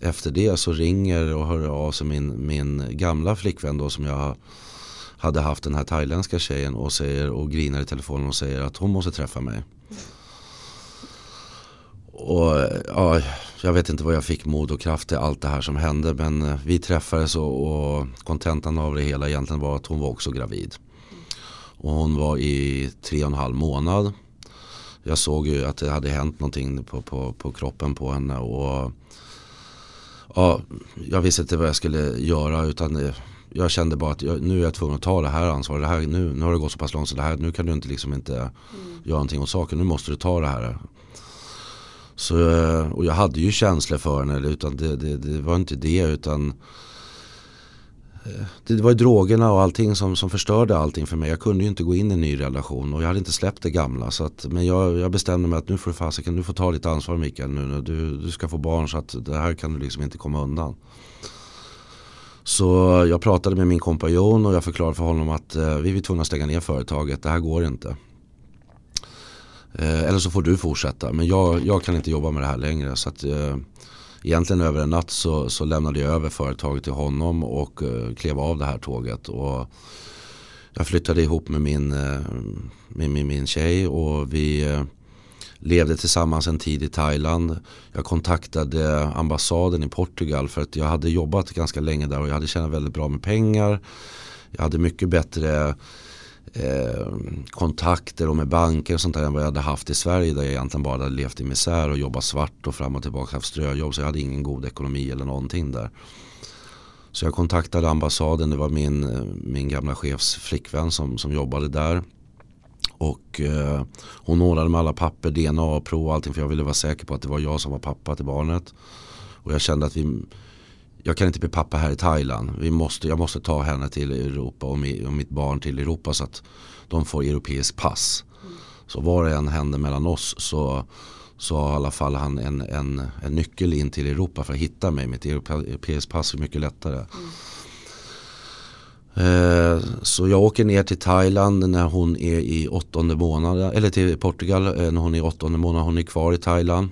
efter det så ringer och hör av sig min, min gamla flickvän då som jag hade haft den här thailändska tjejen och, säger, och grinar i telefonen och säger att hon måste träffa mig. Och ja, jag vet inte vad jag fick mod och kraft till allt det här som hände men eh, vi träffades och kontentan av det hela egentligen var att hon var också gravid. Och hon var i tre och en halv månad. Jag såg ju att det hade hänt någonting på, på, på kroppen på henne och ja, jag visste inte vad jag skulle göra utan eh, jag kände bara att jag, nu är jag tvungen att ta det här ansvaret. Det här, nu, nu har det gått så pass långt så det här, nu kan du inte, liksom inte mm. göra någonting åt saken. Nu måste du ta det här. Så, eh, och jag hade ju känslor för henne. Utan det, det, det var inte det utan eh, det var ju drogerna och allting som, som förstörde allting för mig. Jag kunde ju inte gå in i en ny relation och jag hade inte släppt det gamla. Så att, men jag, jag bestämde mig att nu får du fasiken, du får ta ditt ansvar Mikael nu. Du, du ska få barn så att det här kan du liksom inte komma undan. Så jag pratade med min kompanjon och jag förklarade för honom att eh, vi är tvungna att stänga ner företaget. Det här går inte. Eh, eller så får du fortsätta. Men jag, jag kan inte jobba med det här längre. Så att, eh, egentligen över en natt så, så lämnade jag över företaget till honom och eh, klev av det här tåget. Och jag flyttade ihop med min, eh, med med min tjej och vi eh, levde tillsammans en tid i Thailand. Jag kontaktade ambassaden i Portugal för att jag hade jobbat ganska länge där och jag hade tjänat väldigt bra med pengar. Jag hade mycket bättre eh, kontakter och med banker och sånt där än vad jag hade haft i Sverige där jag egentligen bara hade levt i misär och jobbat svart och fram och tillbaka haft ströjobb så jag hade ingen god ekonomi eller någonting där. Så jag kontaktade ambassaden, det var min, min gamla chefs flickvän som, som jobbade där. Och eh, hon ordnade med alla papper, DNA-prov och allting för jag ville vara säker på att det var jag som var pappa till barnet. Och jag kände att vi, jag kan inte bli pappa här i Thailand. Vi måste, jag måste ta henne till Europa och, mi, och mitt barn till Europa så att de får europeiskt pass. Mm. Så vad det än händer mellan oss så, så har i alla fall han en, en, en nyckel in till Europa för att hitta mig. Mitt europeiskt pass är mycket lättare. Mm. Eh, så jag åker ner till Thailand när hon är i åttonde månaden, eller till Portugal eh, när hon är i åttonde månaden. Hon är kvar i Thailand.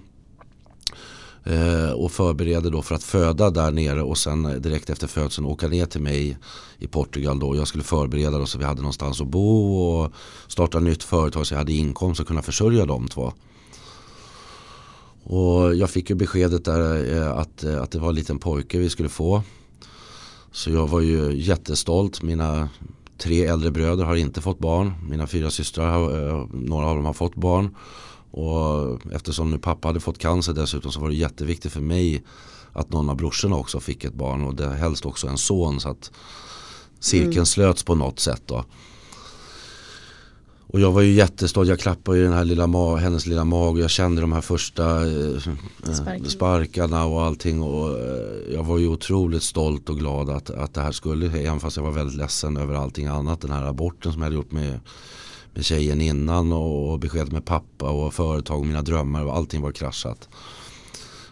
Eh, och förbereder då för att föda där nere och sen direkt efter födseln åka ner till mig i Portugal då. Jag skulle förbereda då så vi hade någonstans att bo och starta nytt företag så jag hade inkomst och kunna försörja de två. Och jag fick ju beskedet där att, att det var en liten pojke vi skulle få. Så jag var ju jättestolt. Mina tre äldre bröder har inte fått barn. Mina fyra systrar, har, eh, några av dem har fått barn. Och eftersom nu pappa hade fått cancer dessutom så var det jätteviktigt för mig att någon av brorsorna också fick ett barn och det helst också en son så att cirkeln mm. slöts på något sätt. Då. Och jag var ju jättestolt, jag klappade i den här lilla hennes lilla mag och jag kände de här första eh, eh sparkarna och allting. Och, eh, jag var ju otroligt stolt och glad att, att det här skulle, även fast jag var väldigt ledsen över allting annat. Den här aborten som jag hade gjort med, med tjejen innan och, och beskedet med pappa och företag och mina drömmar och allting var kraschat.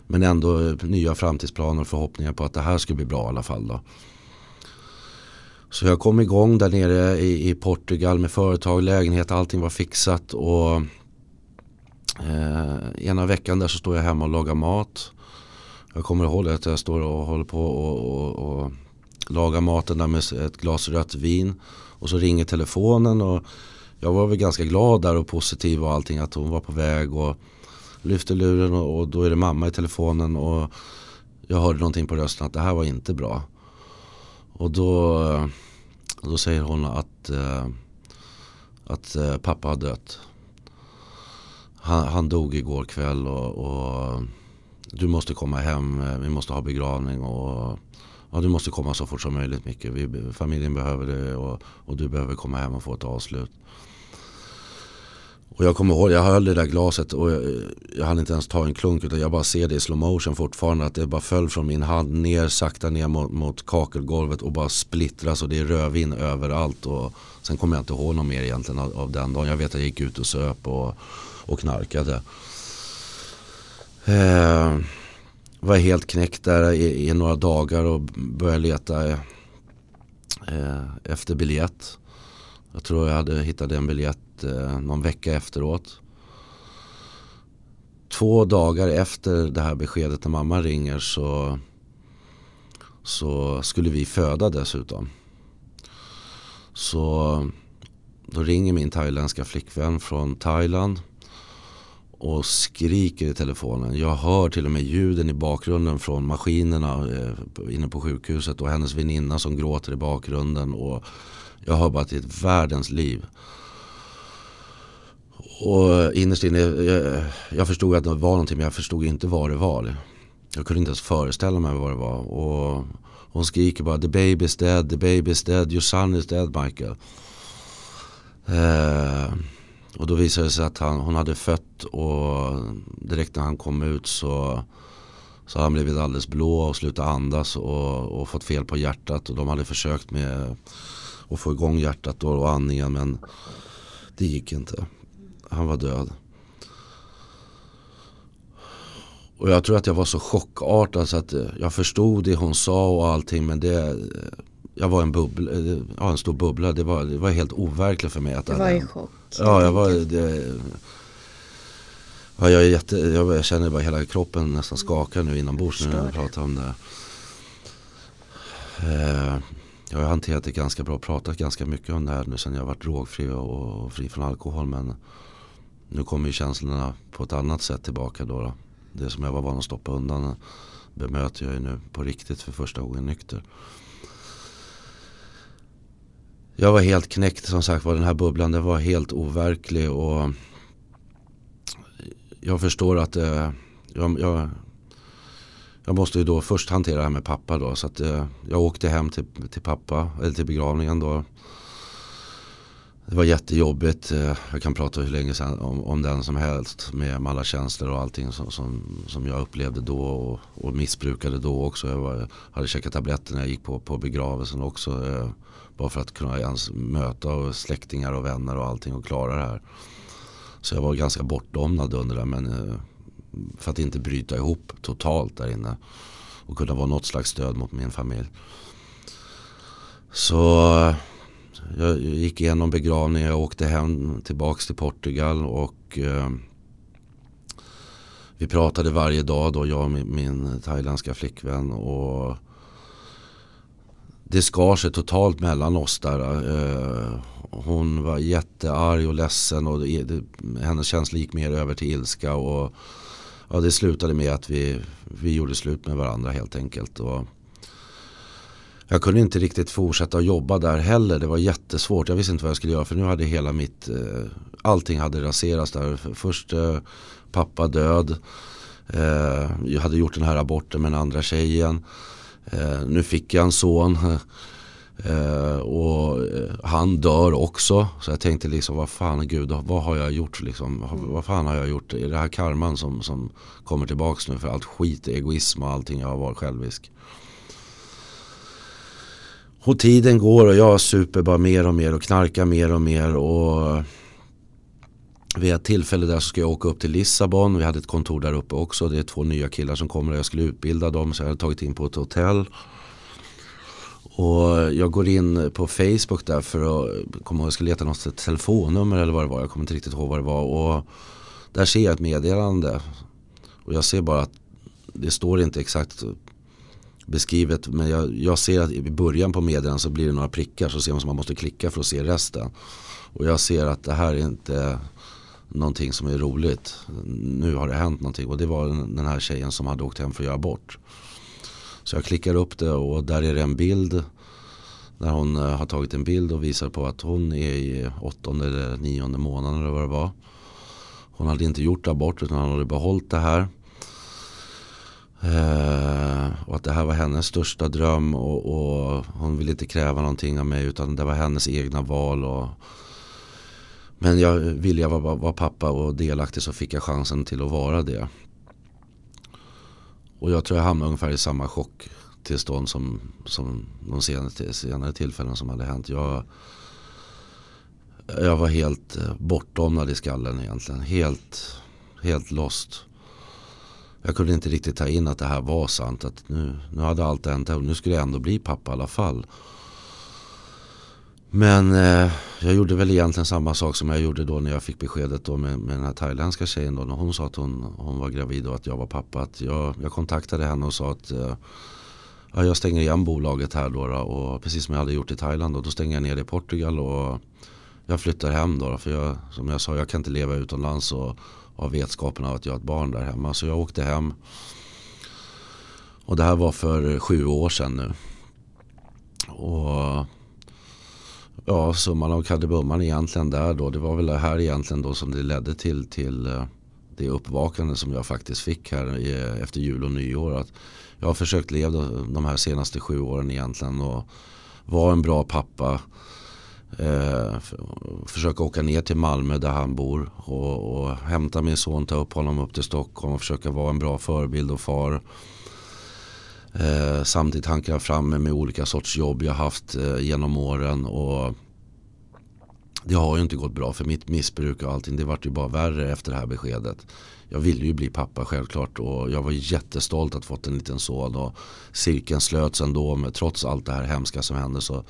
Men ändå eh, nya framtidsplaner och förhoppningar på att det här skulle bli bra i alla fall. Då. Så jag kom igång där nere i, i Portugal med företag, lägenhet, allting var fixat. Och eh, ena veckan där så står jag hemma och lagar mat. Jag kommer ihåg att jag står och håller på och, och, och lagar maten där med ett glas rött vin. Och så ringer telefonen och jag var väl ganska glad där och positiv och allting att hon var på väg. och Lyfter luren och, och då är det mamma i telefonen och jag hörde någonting på rösten att det här var inte bra. Och då, då säger hon att, eh, att eh, pappa har dött. Han, han dog igår kväll och, och, du måste komma hem. Eh, vi måste ha begravning. Och, ja, du måste komma så fort som möjligt Micke. Vi, familjen behöver det och, och du behöver komma hem och få ett avslut. Och jag kommer ihåg, jag höll det där glaset och jag, jag hann inte ens ta en klunk utan jag bara ser det i slow motion fortfarande. Att det bara föll från min hand ner sakta ner mot, mot kakelgolvet och bara splittras och det är rödvin överallt. Och sen kommer jag inte ihåg något mer egentligen av, av den dagen. Jag vet att jag gick ut och söp och, och knarkade. Eh, var helt knäckt där i, i, några dagar och började leta eh, efter biljett. Jag tror jag hade hittat en biljett eh, någon vecka efteråt. Två dagar efter det här beskedet när mamma ringer så, så skulle vi föda dessutom. Så då ringer min thailändska flickvän från Thailand och skriker i telefonen. Jag hör till och med ljuden i bakgrunden från maskinerna eh, inne på sjukhuset och hennes väninna som gråter i bakgrunden. Och jag hör bara att det är ett världens liv. Och innerst inne, jag, jag förstod att det var någonting men jag förstod inte vad det var. Jag kunde inte ens föreställa mig vad det var. Och hon skriker bara the baby is dead, the baby is dead, your son is dead Michael. Eh, och då visade det sig att han, hon hade fött och direkt när han kom ut så, så hade han blivit alldeles blå och slutat andas och, och fått fel på hjärtat. Och de hade försökt med att få igång hjärtat och andningen men det gick inte han var död. Och jag tror att jag var så chockartad så att eh, jag förstod det hon sa och allting men det eh, jag var en, bubbla, eh, ja, en stor bubbla. Det var, det var helt overkligt för mig. Att
det var i chock.
Ja, jag var... Det, ja, jag, är jätte, jag, jag känner bara hela kroppen nästan skakar nu inombords när jag pratar om det. jag har hanterat det ganska bra, pratat ganska mycket om det här nu sen jag varit drogfri och, och fri från alkohol. Men nu kommer ju känslorna på ett annat sätt tillbaka då. då. Det som jag var van att stoppa undan bemöter jag ju nu på riktigt för första gången nykter. Jag var helt knäckt som sagt var den här bubblan. Den var helt overklig och jag förstår att eh, jag, jag, jag, måste ju då först hantera det här med pappa då. Så att eh, jag åkte hem till, till pappa, eller till begravningen då. Det var jättejobbigt. Eh, jag kan prata hur länge sedan om, om den som helst. Med alla känslor och allting som, som, som jag upplevde då och, och missbrukade då också. Jag var, hade käkat tabletter när jag gick på, på begravelsen också. Eh, bara för att kunna ens möta släktingar och vänner och allting och klara det här. Så jag var ganska bortdomnad under det. Men eh, för att inte bryta ihop totalt där inne. Och kunna vara något slags stöd mot min familj. Så eh, jag gick igenom begravningen, jag åkte hem tillbaks till Portugal och eh, vi pratade varje dag då, jag och min, min thailändska flickvän. Och det skar sig totalt mellan oss där. Eh, hon var jättearg och ledsen och det, det, hennes känslor gick mer över till ilska. Och, ja, det slutade med att vi, vi gjorde slut med varandra helt enkelt. Och jag kunde inte riktigt fortsätta jobba där heller. Det var jättesvårt. Jag visste inte vad jag skulle göra för nu hade hela mitt, eh, allting hade raserats där. Först eh, pappa död. Eh, jag hade gjort den här aborten med den andra tjejen. Nu fick jag en son. Och han dör också. Så jag tänkte liksom vad fan gud vad har jag gjort liksom. Vad fan har jag gjort? Är det här karman som, som kommer tillbaks nu för allt skit, egoism och allting. Jag har varit självisk. Och tiden går och jag super bara mer och mer och knarkar mer och mer. Och vid ett tillfälle där så ska jag åka upp till Lissabon. Vi hade ett kontor där uppe också. Det är två nya killar som kommer och jag skulle utbilda dem. Så jag hade tagit in på ett hotell. Och jag går in på Facebook där för att komma ihåg, jag skulle leta något telefonnummer eller vad det var. Jag kommer inte riktigt ihåg vad det var. Och där ser jag ett meddelande. Och jag ser bara att det står inte exakt beskrivet. Men jag, jag ser att i början på meddelandet så blir det några prickar. Så ser man som man måste klicka för att se resten. Och jag ser att det här är inte någonting som är roligt. Nu har det hänt någonting. Och det var den här tjejen som hade åkt hem för att göra abort. Så jag klickar upp det och där är det en bild. Där hon eh, har tagit en bild och visar på att hon är i åttonde eller nionde månaden eller vad det var. Hon hade inte gjort abort utan hon hade behållit det här. Eh, och att det här var hennes största dröm och, och, hon ville inte kräva någonting av mig utan det var hennes egna val. Och, men jag ville jag vara, vara pappa och delaktig så fick jag chansen till att vara det. Och jag tror jag hamnade ungefär i samma chocktillstånd som, som de senare, senare tillfällen som hade hänt. Jag, jag var helt bortomnad bortdomnad i skallen egentligen. Helt, helt lost jag kunde inte riktigt ta in att det här var sant. Att nu, nu hade allt hänt och nu skulle jag ändå bli pappa i alla fall. Men eh, jag gjorde väl egentligen samma sak som jag gjorde då när jag fick beskedet då med, med den här thailändska tjejen. Då, när hon sa att hon, hon var gravid och att jag var pappa. Att jag, jag kontaktade henne och sa att eh, ja, jag stänger igen bolaget här då, då, Och precis som jag hade gjort i Thailand. Då, då stänger jag ner det i Portugal och jag flyttar hem då. För jag, som jag sa, jag kan inte leva utomlands och av vetskapen av att jag har ett barn där hemma. Så jag åkte hem. Och det här var för sju år sedan nu. Och ja, summan av kardemumman egentligen där då. Det var väl det här egentligen då som det ledde till, till eh, det uppvaknande som jag faktiskt fick här efter jul och nyår. Att jag har försökt leva de här senaste sju åren egentligen och vara en bra pappa Eh, försöka åka ner till Malmö där han bor och, och hämta min son, ta upp honom upp till Stockholm och försöka vara en bra förebild och far. Eh, samtidigt hankar jag fram mig med olika sorts jobb jag haft eh, genom åren. Och det har ju inte gått bra för mitt missbruk och allting. Det vart ju bara värre efter det här beskedet. Jag ville ju bli pappa självklart och jag var jättestolt att fått en liten son. Och cirkeln slöts ändå med trots allt det här hemska som hände så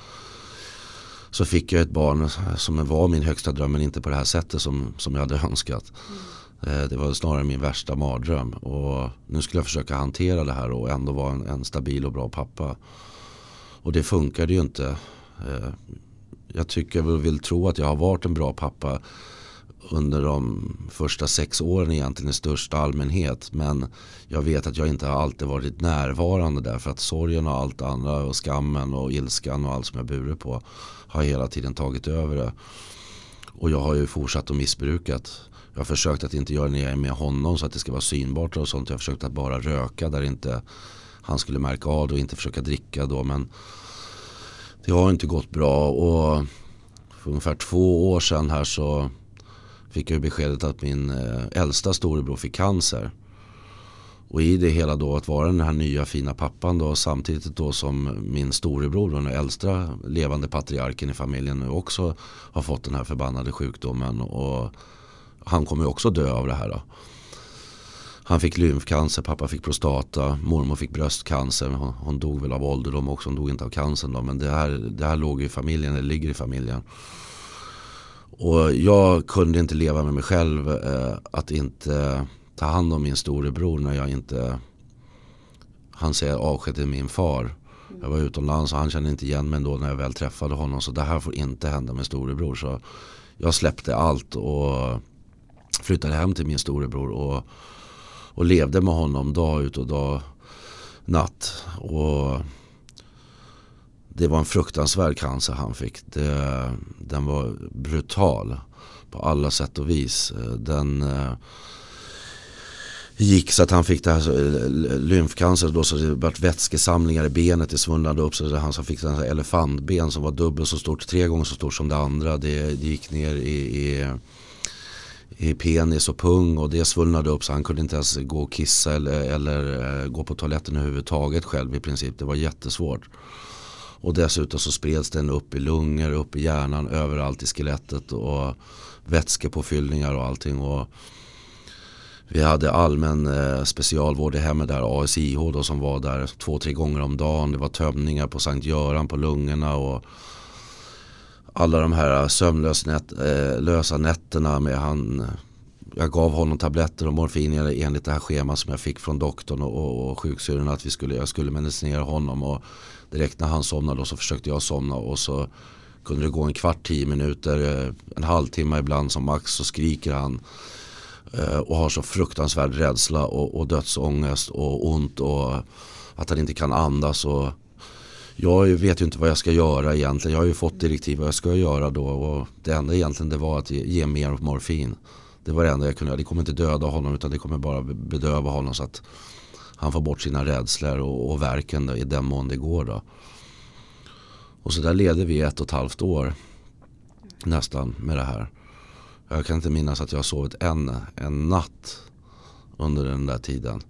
så fick jag ett barn som var min högsta dröm men inte på det här sättet som, som jag hade önskat. Mm. Det var snarare min värsta mardröm. Och nu skulle jag försöka hantera det här och ändå vara en, en stabil och bra pappa. Och det funkade ju inte. Eh, jag tycker och vill tro att jag har varit en bra pappa under de första sex åren egentligen i största allmänhet. Men jag vet att jag inte har alltid varit närvarande där för att sorgen och allt andra och skammen och ilskan och allt som jag burit på har hela tiden tagit över det. Och jag har ju fortsatt att missbrukat. Jag har försökt att inte göra det med honom så att det ska vara synbart och sånt. Jag har försökt att bara röka där inte han skulle märka av det och inte försöka dricka då. Men det har inte gått bra och för ungefär två år sedan här så fick jag beskedet att min eh, äldsta storebror fick cancer. Och i det hela då att vara den här nya fina pappan då samtidigt då som min storebror, den äldsta levande patriarken i familjen nu också har fått den här förbannade sjukdomen. Och han kommer ju också dö av det här. Då. Han fick lymfcancer, pappa fick prostata, mormor fick bröstcancer. Hon, hon dog väl av ålderdom också, hon dog inte av cancern då. Men det här, det här låg i familjen, det ligger i familjen. Och jag kunde inte leva med mig själv eh, att inte ta hand om min storebror när jag inte han säger avsked till min far. Jag var utomlands och han kände inte igen mig då när jag väl träffade honom. Så det här får inte hända med storebror. Så jag släppte allt och flyttade hem till min storebror. Och, och levde med honom dag ut och dag natt. Och det var en fruktansvärd cancer han fick. Det, den var brutal på alla sätt och vis. Den eh, gick så att han fick det här eh, lymfcancer då så det vart vätskesamlingar i benet, det svullnade upp så det han fick en elefantben som var dubbelt så stort, tre gånger så stort som det andra. Det, det gick ner i, i, i, penis och pung och det svullnade upp så han kunde inte ens gå och kissa eller, eller eh, gå på toaletten överhuvudtaget själv i princip. Det var jättesvårt. Och dessutom så spreds den upp i lungor, upp i hjärnan, överallt i skelettet och vätskepåfyllningar och allting. Och, vi hade allmän eh, specialvård i hemmet där, ASIH då, som var där två, tre gånger om dagen. Det var tömningar på Sankt Göran på lungorna och alla de här sömnlösa nät, eh, nätterna med han jag gav honom tabletter och morfin enligt det här schemat som jag fick från doktorn och, och, och sjuksyrran att vi skulle, jag skulle medicinera honom. Och direkt när han somnade så försökte jag somna och så kunde det gå en kvart, tio minuter, eh, en halvtimme ibland som max så skriker han Eh, och har så fruktansvärd rädsla och, och dödsångest och ont och att han inte kan andas. Och jag vet ju inte vad jag ska göra egentligen. Jag har ju fått direktiv vad jag ska göra då och det enda egentligen det var att ge, ge mer morfin. Det var det enda jag kunde göra. Det kommer inte döda honom utan det kommer bara bedöva honom så att han får bort sina rädslor och, och verken i den mån det går. Då. Och så där levde vi ett och ett halvt år nästan med det här. Jag kan inte minnas att jag har sovit en, en natt under den där tiden.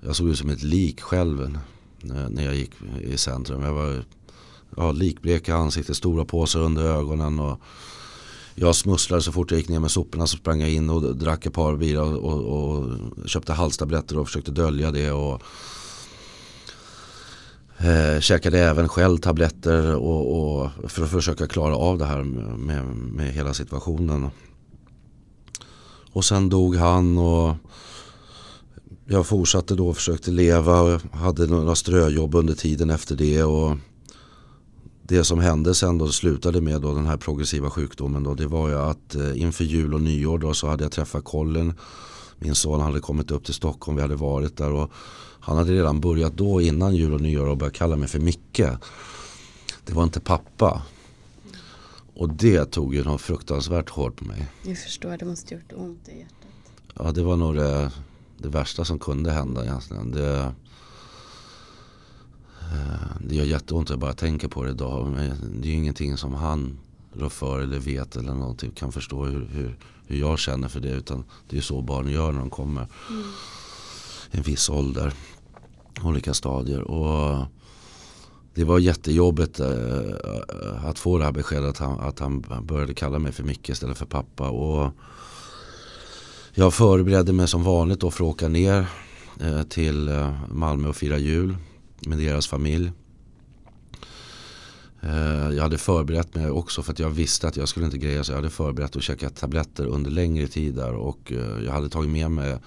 Jag såg ut som ett lik själv när jag gick i centrum. Jag var ja, likblek i ansiktet, stora påsar under ögonen. Och jag smusslade så fort jag gick ner med soporna så sprang jag in och drack ett par bira och, och, och köpte halstabletter och försökte dölja det. Och, Eh, käkade även själv tabletter och, och, för att försöka klara av det här med, med hela situationen. Och sen dog han och jag fortsatte då och försökte leva och hade några ströjobb under tiden efter det. Och det som hände sen då slutade med då den här progressiva sjukdomen då det var ju att eh, inför jul och nyår då så hade jag träffat Colin. Min son hade kommit upp till Stockholm, vi hade varit där och han hade redan börjat då innan jul och nyår och börjat kalla mig för Micke. Det var inte pappa. Och det tog ju något fruktansvärt hårt på mig.
Jag förstår, det måste gjort ont i hjärtat.
Ja, det var nog det, det värsta som kunde hända egentligen. Det, eh, det gör jätteont att bara tänka på det idag. Men det är ju ingenting som han rår för eller vet eller någonting. Kan förstå hur, hur, hur jag känner för det. Utan det är så barn gör när de kommer. Mm. En viss ålder. Olika stadier. Och det var jättejobbigt eh, eh, att få det här beskedet att han, att han började kalla mig för Micke istället för pappa. Och jag förberedde mig som vanligt då för att åka ner eh, till eh, Malmö och fira jul med deras familj. Eh, jag hade förberett mig också för att jag visste att jag skulle inte greja så jag hade förberett att käka tabletter under längre tid där och jag hade tagit med mig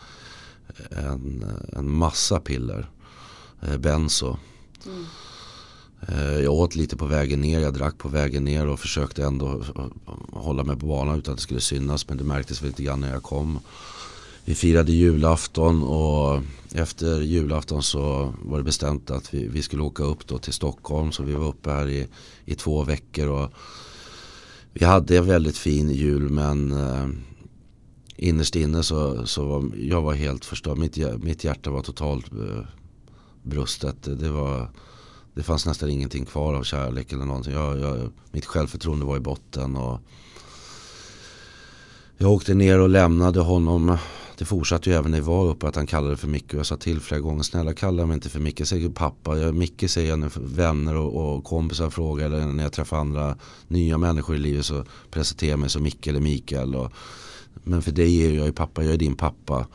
en, en massa piller. Benzo. Mm. Eh, jag åt lite på vägen ner, jag drack på vägen ner och försökte ändå eh, hålla mig på banan utan att det skulle synas. Men det märktes lite grann när jag kom. Vi firade julafton och efter julafton så var det bestämt att vi, vi skulle åka upp då till Stockholm. Så vi var uppe här i, i två veckor. Och vi hade en väldigt fin jul men eh, innerst inne så, så var jag var helt förstörd. Mitt, mitt hjärta var totalt eh, brustet. Det var det fanns nästan ingenting kvar av kärlek eller någonting. Jag, jag, mitt självförtroende var i botten. Och jag åkte ner och lämnade honom. Det fortsatte ju även när jag var uppe att han kallade för Micke. Jag sa till flera gånger, snälla kalla mig inte för Micke. Säg pappa. Jag, Micke säger jag när vänner och, och kompisar frågar. Eller när jag träffar andra nya människor i livet så presenterar jag mig som Micke eller Mikael. Och, men för dig är jag ju pappa, jag är din pappa.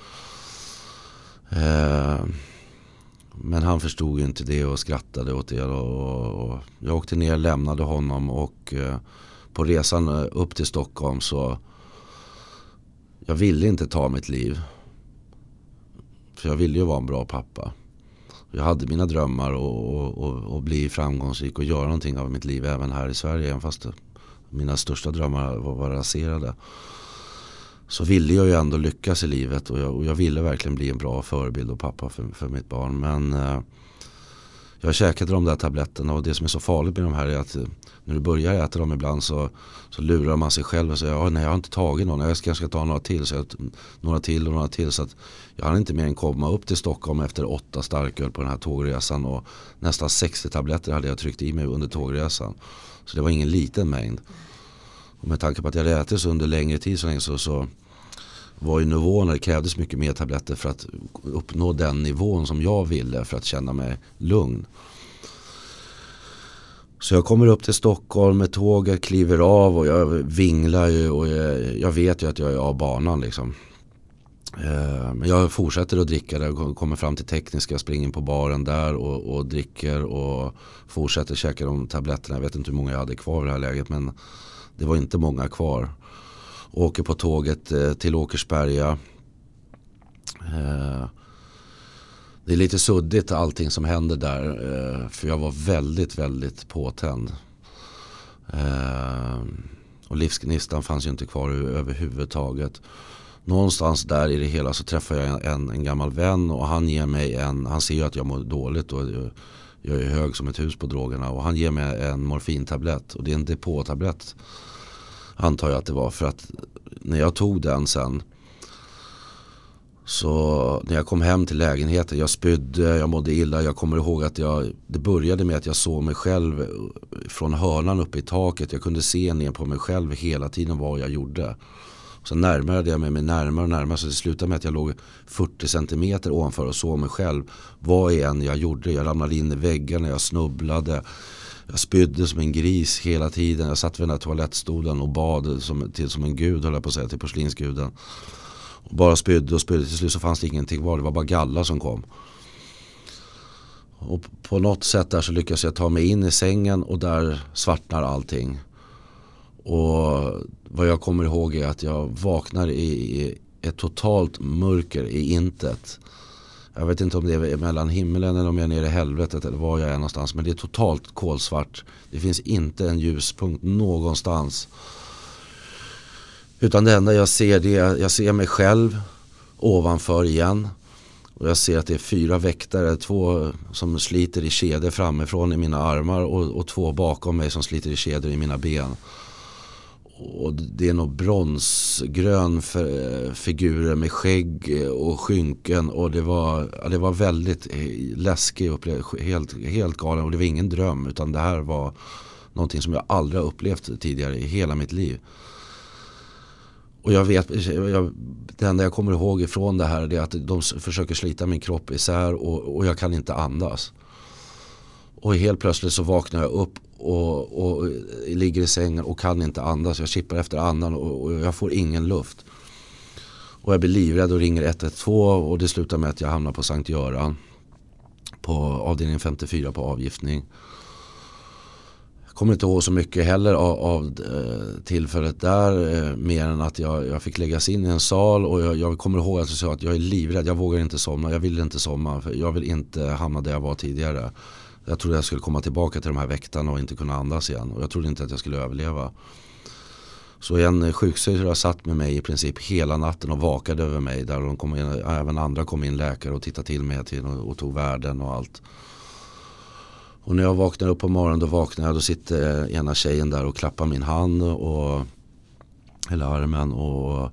Eh, men han förstod ju inte det och skrattade åt det. Och, och jag åkte ner, lämnade honom och eh, på resan eh, upp till Stockholm så jag ville inte ta mitt liv. För jag ville ju vara en bra pappa. Jag hade mina drömmar och, och, och, bli framgångsrik och göra någonting av mitt liv även här i Sverige. Även fast mina största drömmar var, var raserade. Så ville jag ju ändå lyckas i livet och jag, och jag ville verkligen bli en bra förebild och pappa för, för mitt barn. Men eh, jag käkade de där tabletterna och det som är så farligt med de här är att eh, när du börjar äta dem ibland så, så lurar man sig själv och säger ja, nej jag har inte tagit någon, jag ska, jag ska ta några till. Så jag, några till och några till. Så att jag hann inte mer än komma upp till Stockholm efter åtta starköl på den här tågresan och nästan 60 tabletter hade jag tryckt i mig under tågresan. Så det var ingen liten mängd. Och med tanke på att jag hade ätit så under längre tid så, länge så, så var ju nivån, det krävdes mycket mer tabletter för att uppnå den nivån som jag ville för att känna mig lugn. Så jag kommer upp till Stockholm med tåget, kliver av och jag vinglar ju och jag, jag vet ju att jag är av banan liksom. Eh, men jag fortsätter att dricka där, kommer fram till tekniska, springer in på baren där och, och dricker och fortsätter käka de tabletterna. Jag vet inte hur många jag hade kvar i det här läget men det var inte många kvar. Åker på tåget eh, till Åkersberga. Eh, det är lite suddigt allting som händer där. Eh, för jag var väldigt, väldigt påtänd. Eh, och livsgnistan fanns ju inte kvar överhuvudtaget. Någonstans där i det hela så träffar jag en, en gammal vän och han ger mig en, han ser ju att jag mår dåligt och jag är hög som ett hus på drogerna och han ger mig en morfintablett och det är en depåtablett Antar jag att det var för att när jag tog den sen så när jag kom hem till lägenheten, jag spydde, jag mådde illa. Jag kommer ihåg att jag, det började med att jag såg mig själv från hörnan uppe i taket. Jag kunde se ner på mig själv hela tiden vad jag gjorde. Sen närmade jag mig närmare och närmare så det slutade med att jag låg 40 centimeter ovanför och såg mig själv. Vad än jag gjorde. Jag ramlade in i väggarna, jag snubblade. Jag spydde som en gris hela tiden. Jag satt vid den här toalettstolen och bad som, till, som en gud höll jag på att säga, till porslinsguden. Och bara spydde och spydde. Till slut så fanns det ingenting kvar. Det var bara galla som kom. Och på något sätt där så lyckas jag ta mig in i sängen och där svartnar allting. Och vad jag kommer ihåg är att jag vaknar i ett totalt mörker i intet. Jag vet inte om det är mellan himlen eller om jag är nere i helvetet eller var jag är någonstans. Men det är totalt kolsvart. Det finns inte en ljuspunkt någonstans. Utan det enda jag ser det är, jag ser mig själv ovanför igen. Och jag ser att det är fyra väktare, två som sliter i kedjor framifrån i mina armar och, och två bakom mig som sliter i kedjor i mina ben och det är nog bronsgrön eh, figurer med skägg eh, och skynken och det var, det var väldigt eh, läskig upplevelse, helt, helt galen och det var ingen dröm utan det här var någonting som jag aldrig har upplevt tidigare i hela mitt liv. Och jag vet, jag, det enda jag kommer ihåg ifrån det här är att de försöker slita min kropp isär och, och jag kan inte andas. Och helt plötsligt så vaknar jag upp och, och ligger i sängen och kan inte andas. Jag kippar efter andan och, och jag får ingen luft. Och jag blir livrädd och ringer 112 och det slutar med att jag hamnar på Sankt Göran. På avdelning 54 på avgiftning. Jag kommer inte ihåg så mycket heller av, av eh, tillfället där. Eh, mer än att jag, jag fick läggas in i en sal och jag, jag kommer ihåg att jag sa att jag är livrädd. Jag vågar inte somna. Jag vill inte somna. För jag vill inte hamna där jag var tidigare. Jag trodde jag skulle komma tillbaka till de här väktarna och inte kunna andas igen. Och jag trodde inte att jag skulle överleva. Så en sjuksköterska satt med mig i princip hela natten och vakade över mig. Där de kom in, även andra kom in läkare och tittade till mig till och, och tog värden och allt. Och när jag vaknar upp på morgonen då vaknar jag. Då sitter ena tjejen där och klappar min hand och, eller armen. Och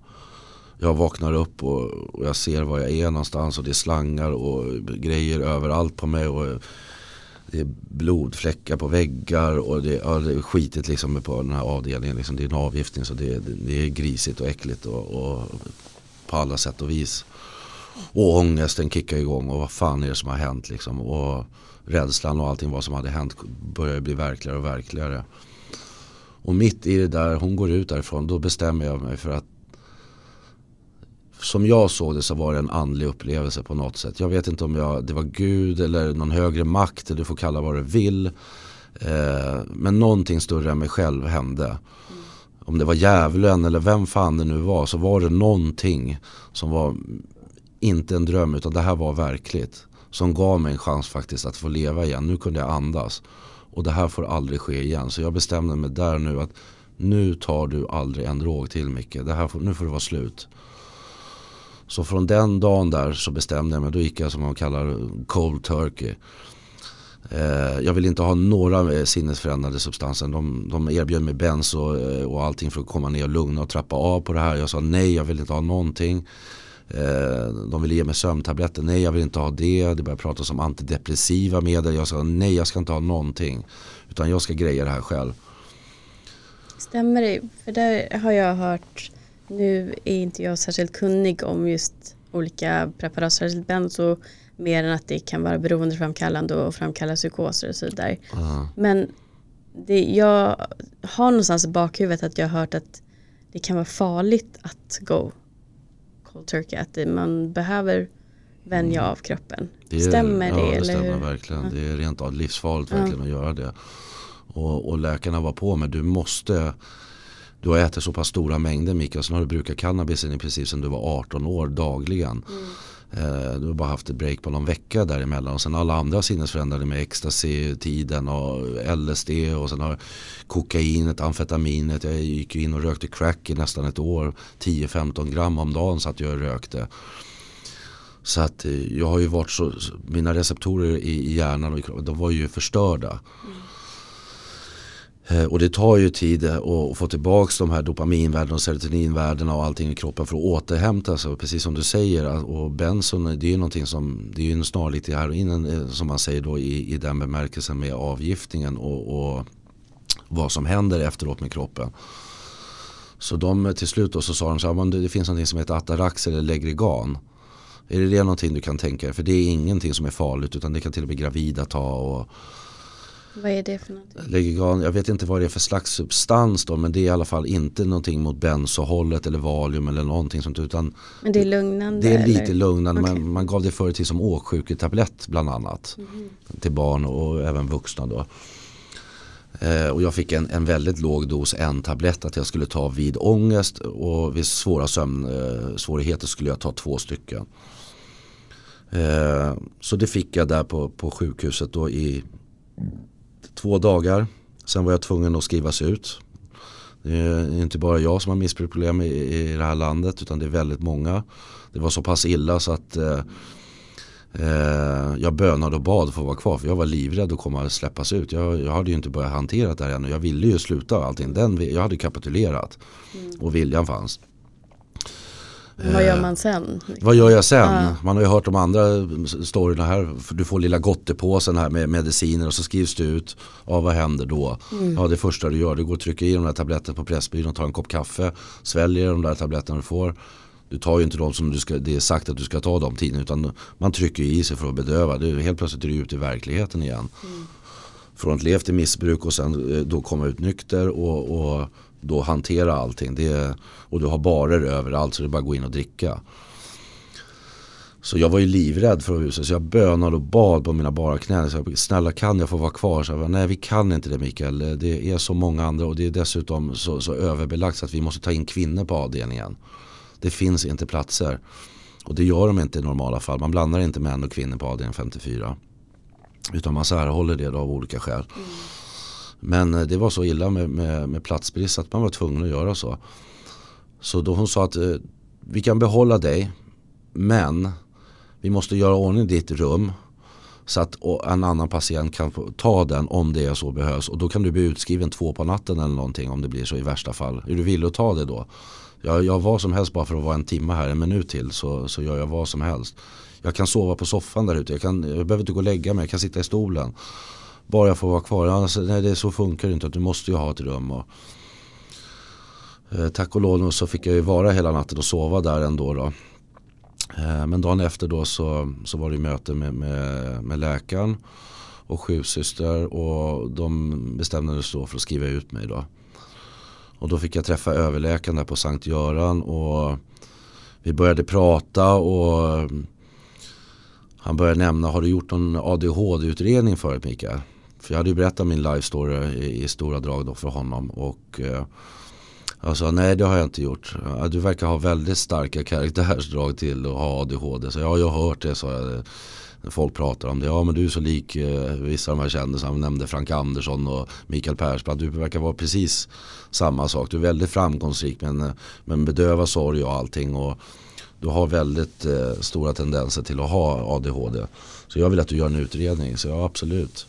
jag vaknar upp och, och jag ser var jag är någonstans. Och det är slangar och grejer överallt på mig. Och det är blodfläckar på väggar och det, ja, det är skitigt liksom på den här avdelningen. Liksom. Det är en avgiftning så det, det är grisigt och äckligt och, och, på alla sätt och vis. Och ångesten kickar igång och vad fan är det som har hänt liksom. Och rädslan och allting vad som hade hänt börjar bli verkligare och verkligare. Och mitt i det där, hon går ut därifrån, då bestämmer jag mig för att som jag såg det så var det en andlig upplevelse på något sätt. Jag vet inte om jag, det var Gud eller någon högre makt, eller du får kalla vad du vill. Eh, men någonting större än mig själv hände. Mm. Om det var djävulen eller vem fan det nu var så var det någonting som var inte en dröm utan det här var verkligt. Som gav mig en chans faktiskt att få leva igen. Nu kunde jag andas. Och det här får aldrig ske igen. Så jag bestämde mig där nu att nu tar du aldrig en drog till Micke. Det här får, nu får det vara slut. Så från den dagen där så bestämde jag mig. Då gick jag som man kallar cold turkey. Eh, jag vill inte ha några eh, sinnesförändrande substanser. De, de erbjöd mig bens och, eh, och allting för att komma ner och lugna och trappa av på det här. Jag sa nej, jag vill inte ha någonting. Eh, de ville ge mig sömntabletter. Nej, jag vill inte ha det. Det började pratas om antidepressiva medel. Jag sa nej, jag ska inte ha någonting. Utan jag ska greja det här själv.
Stämmer det? För där har jag hört, nu är inte jag särskilt kunnig om just olika preparat, särskilt benzo, mer än att det kan vara beroendeframkallande och framkalla psykoser och så vidare. Uh. Men det, jag har någonstans i bakhuvudet att jag har hört att det kan vara farligt att gå cold turkey, att man behöver vänja mm. av kroppen.
Det är, stämmer det? Ja, det eller stämmer hur? verkligen. Ja. Det är rent av livsfarligt verkligen ja. att göra det. Och, och läkarna var på mig, du måste du har ätit så pass stora mängder Mikael, sen har du brukat cannabis i princip sedan du var 18 år dagligen. Mm. Eh, du har bara haft ett break på någon vecka däremellan och sen alla andra sinnesförändringar med ecstasy-tiden och LSD och sen har kokainet, amfetaminet. Jag gick in och rökte crack i nästan ett år. 10-15 gram om dagen satt jag och rökte. Så att eh, jag har ju varit så, mina receptorer i hjärnan och kroppen, de var ju förstörda. Mm. Eh, och det tar ju tid att få tillbaka de här dopaminvärdena och serotoninvärdena och allting i kroppen för att återhämta sig. Precis som du säger, och benson det är ju någonting som, det är ju snarlikt i heroinen eh, som man säger då i, i den bemärkelsen med avgiftningen och, och vad som händer efteråt med kroppen. Så de till slut då så sa de så här, det finns någonting som heter Atarax eller Legrigan. Är det det någonting du kan tänka dig? För det är ingenting som är farligt utan det kan till och med gravida ta. Och,
vad är det för någonting?
Legigan, jag vet inte vad det är för slags substans då men det är i alla fall inte någonting mot bensohållet eller valium eller någonting sånt utan
Men det är lugnande?
Det är lite eller? lugnande, okay. man, man gav det förr till som åksjuketablett bland annat mm. till barn och även vuxna då. Eh, och jag fick en, en väldigt låg dos, en tablett att jag skulle ta vid ångest och vid svåra sömnsvårigheter skulle jag ta två stycken. Eh, så det fick jag där på, på sjukhuset då i två dagar. Sen var jag tvungen att skrivas ut. Det är inte bara jag som har missbruksproblem i, i det här landet utan det är väldigt många. Det var så pass illa så att eh, eh, jag bönade och bad för att vara kvar för jag var livrädd att komma och släppas ut. Jag, jag hade ju inte börjat hantera det här ännu. Jag ville ju sluta allting. Den, jag hade kapitulerat mm. och viljan fanns.
Vad gör man sen?
Vad gör jag sen? Ja. Man har ju hört de andra storyna här. Du får lilla gottepåsen här med mediciner och så skrivs det ut. Ja, vad händer då? Mm. Ja, det första du gör, du går och trycker i de där tabletterna på Pressbyrån, tar en kopp kaffe, sväljer de där tabletterna du får. Du tar ju inte de som du ska, det är sagt att du ska ta de tiden utan man trycker i sig för att bedöva. Du, helt plötsligt är du ute i verkligheten igen. Mm. Från att levt i missbruk och sen eh, då komma ut nykter och, och då hantera allting. Det, och du har barer överallt så det är bara att gå in och dricka. Så jag var ju livrädd för huset så jag bönade och bad på mina bara knän. Så jag, Snälla kan jag få vara kvar? Så jag Nej vi kan inte det Mikael. Det är så många andra och det är dessutom så, så överbelagt så att vi måste ta in kvinnor på avdelningen. Det finns inte platser. Och det gör de inte i normala fall. Man blandar inte män och kvinnor på avdelning 54. Utan man särhåller det av olika skäl. Mm. Men eh, det var så illa med, med, med platsbrist att man var tvungen att göra så. Så då hon sa att eh, vi kan behålla dig men vi måste göra ordning ditt rum så att en annan patient kan ta den om det är så behövs. Och då kan du bli utskriven två på natten eller någonting om det blir så i värsta fall. Är du villig att ta det då? Jag gör vad som helst bara för att vara en timme här, en minut till så, så gör jag vad som helst. Jag kan sova på soffan där ute, jag, jag behöver inte gå och lägga mig, jag kan sitta i stolen. Bara jag får vara kvar. Annars, nej, det så funkar det inte. Du måste ju ha ett rum. Och, eh, tack och lov så fick jag ju vara hela natten och sova där ändå. Då. Eh, men dagen efter då så, så var det möte med, med, med läkaren och sjuksyster och de bestämde sig då för att skriva ut mig då. Och då fick jag träffa överläkaren där på Sankt Göran och vi började prata och eh, han började nämna, har du gjort någon ADHD-utredning förut Mikael? För jag hade ju berättat min life story i, i stora drag då för honom. Och eh, jag sa nej det har jag inte gjort. Du verkar ha väldigt starka karaktärsdrag till att ha ADHD. Så ja, jag har hört det sa jag. Folk pratar om det. Ja men du är så lik eh, vissa av de här kändisarna. nämnde Frank Andersson och Mikael Persbrandt. Du verkar vara precis samma sak. Du är väldigt framgångsrik men, men bedövar sorg och allting. Och du har väldigt eh, stora tendenser till att ha ADHD. Så jag vill att du gör en utredning. Så ja absolut.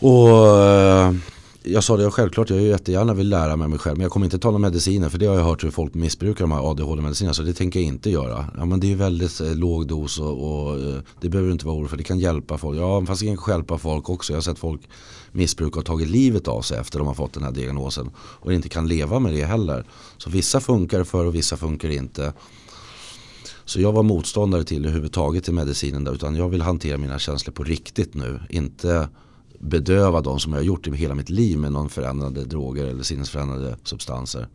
Och eh, jag sa det självklart, jag jättegärna vill lära mig mig själv. Men jag kommer inte ta några mediciner för det har jag hört hur folk missbrukar de här ADHD-medicinerna. Så det tänker jag inte göra. Ja, men det är ju väldigt eh, låg dos och, och eh, det behöver du inte vara orolig för. Det kan hjälpa folk. Ja fast det kan hjälpa folk också. Jag har sett folk missbruka och tagit livet av sig efter de har fått den här diagnosen. Och inte kan leva med det heller. Så vissa funkar för och vissa funkar inte. Så jag var motståndare till överhuvudtaget till medicinen där. Utan jag vill hantera mina känslor på riktigt nu. Inte bedöva de som jag har gjort i hela mitt liv med någon förändrade droger eller sinnesförändrade substanser.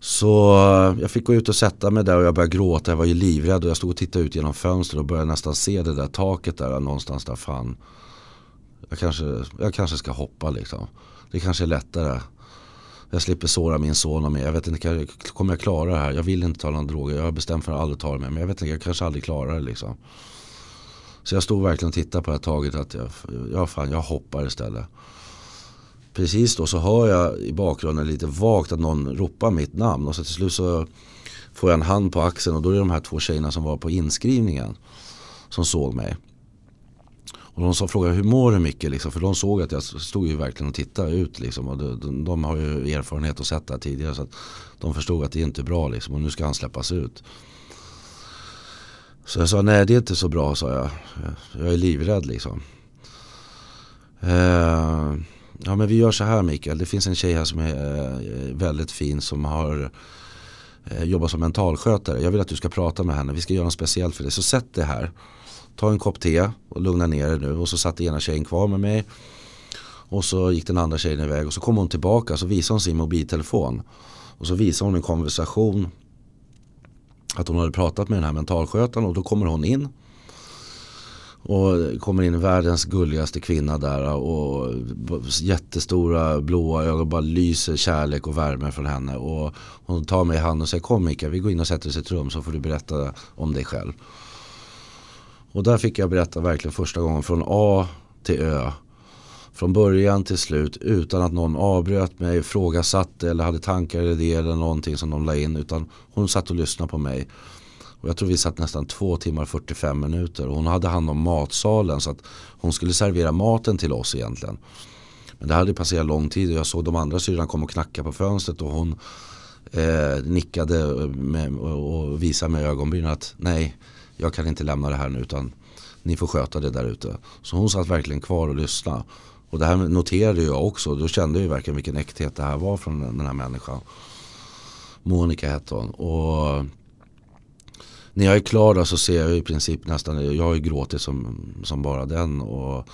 Så eh, jag fick gå ut och sätta mig där och jag började gråta. Jag var ju livrädd och jag stod och tittade ut genom fönstret och började nästan se det där taket där någonstans där fan. Jag kanske, jag kanske ska hoppa liksom. Det kanske är lättare. Jag slipper såra min son och mig. Jag vet inte, kommer jag klara det här? Jag vill inte ta någon droger. Jag har bestämt för att aldrig ta det mer. Men jag vet inte, jag kanske aldrig klarar det liksom. Så jag stod verkligen och tittade på det här taget att jag, ja, fan, jag hoppar istället. Precis då så hör jag i bakgrunden lite vagt att någon ropar mitt namn och så till slut så får jag en hand på axeln och då är det de här två tjejerna som var på inskrivningen som såg mig. Och de frågade hur mår du Micke? liksom? För de såg att jag stod ju verkligen och tittade ut liksom. Och de, de, de har ju erfarenhet och sett det här tidigare. Så att de förstod att det inte är bra liksom. Och nu ska han släppas ut. Så jag sa nej det är inte så bra sa jag. Jag är livrädd liksom. Eh, ja men vi gör så här Mikael. Det finns en tjej här som är eh, väldigt fin som har eh, jobbat som mentalskötare. Jag vill att du ska prata med henne. Vi ska göra något speciellt för dig. Så sätt dig här. Ta en kopp te och lugna ner dig nu. Och så satt ena tjejen kvar med mig. Och så gick den andra tjejen iväg och så kom hon tillbaka så visade hon sin mobiltelefon. Och så visade hon en konversation att hon hade pratat med den här mentalskötaren och då kommer hon in. Och kommer in världens gulligaste kvinna där och jättestora blåa ögon bara lyser kärlek och värme från henne. Och hon tar mig i hand och säger kom Mika vi går in och sätter oss i ett rum så får du berätta om dig själv. Och där fick jag berätta verkligen första gången från A till Ö från början till slut utan att någon avbröt mig, frågasatte eller hade tankar eller idéer eller någonting som de la in. Utan hon satt och lyssnade på mig. Och jag tror vi satt nästan två timmar 45 minuter. Och hon hade hand om matsalen så att hon skulle servera maten till oss egentligen. Men det hade passerat lång tid och jag såg de andra syrran komma och knacka på fönstret och hon eh, nickade med, och visade med ögonbrynen att nej, jag kan inte lämna det här nu utan ni får sköta det där ute. Så hon satt verkligen kvar och lyssnade. Och det här noterade jag också. Då kände jag ju verkligen vilken äkthet det här var från den här människan. Monica hette hon. Och när jag är klar då så ser jag i princip nästan, jag har ju gråtit som, som bara den. Och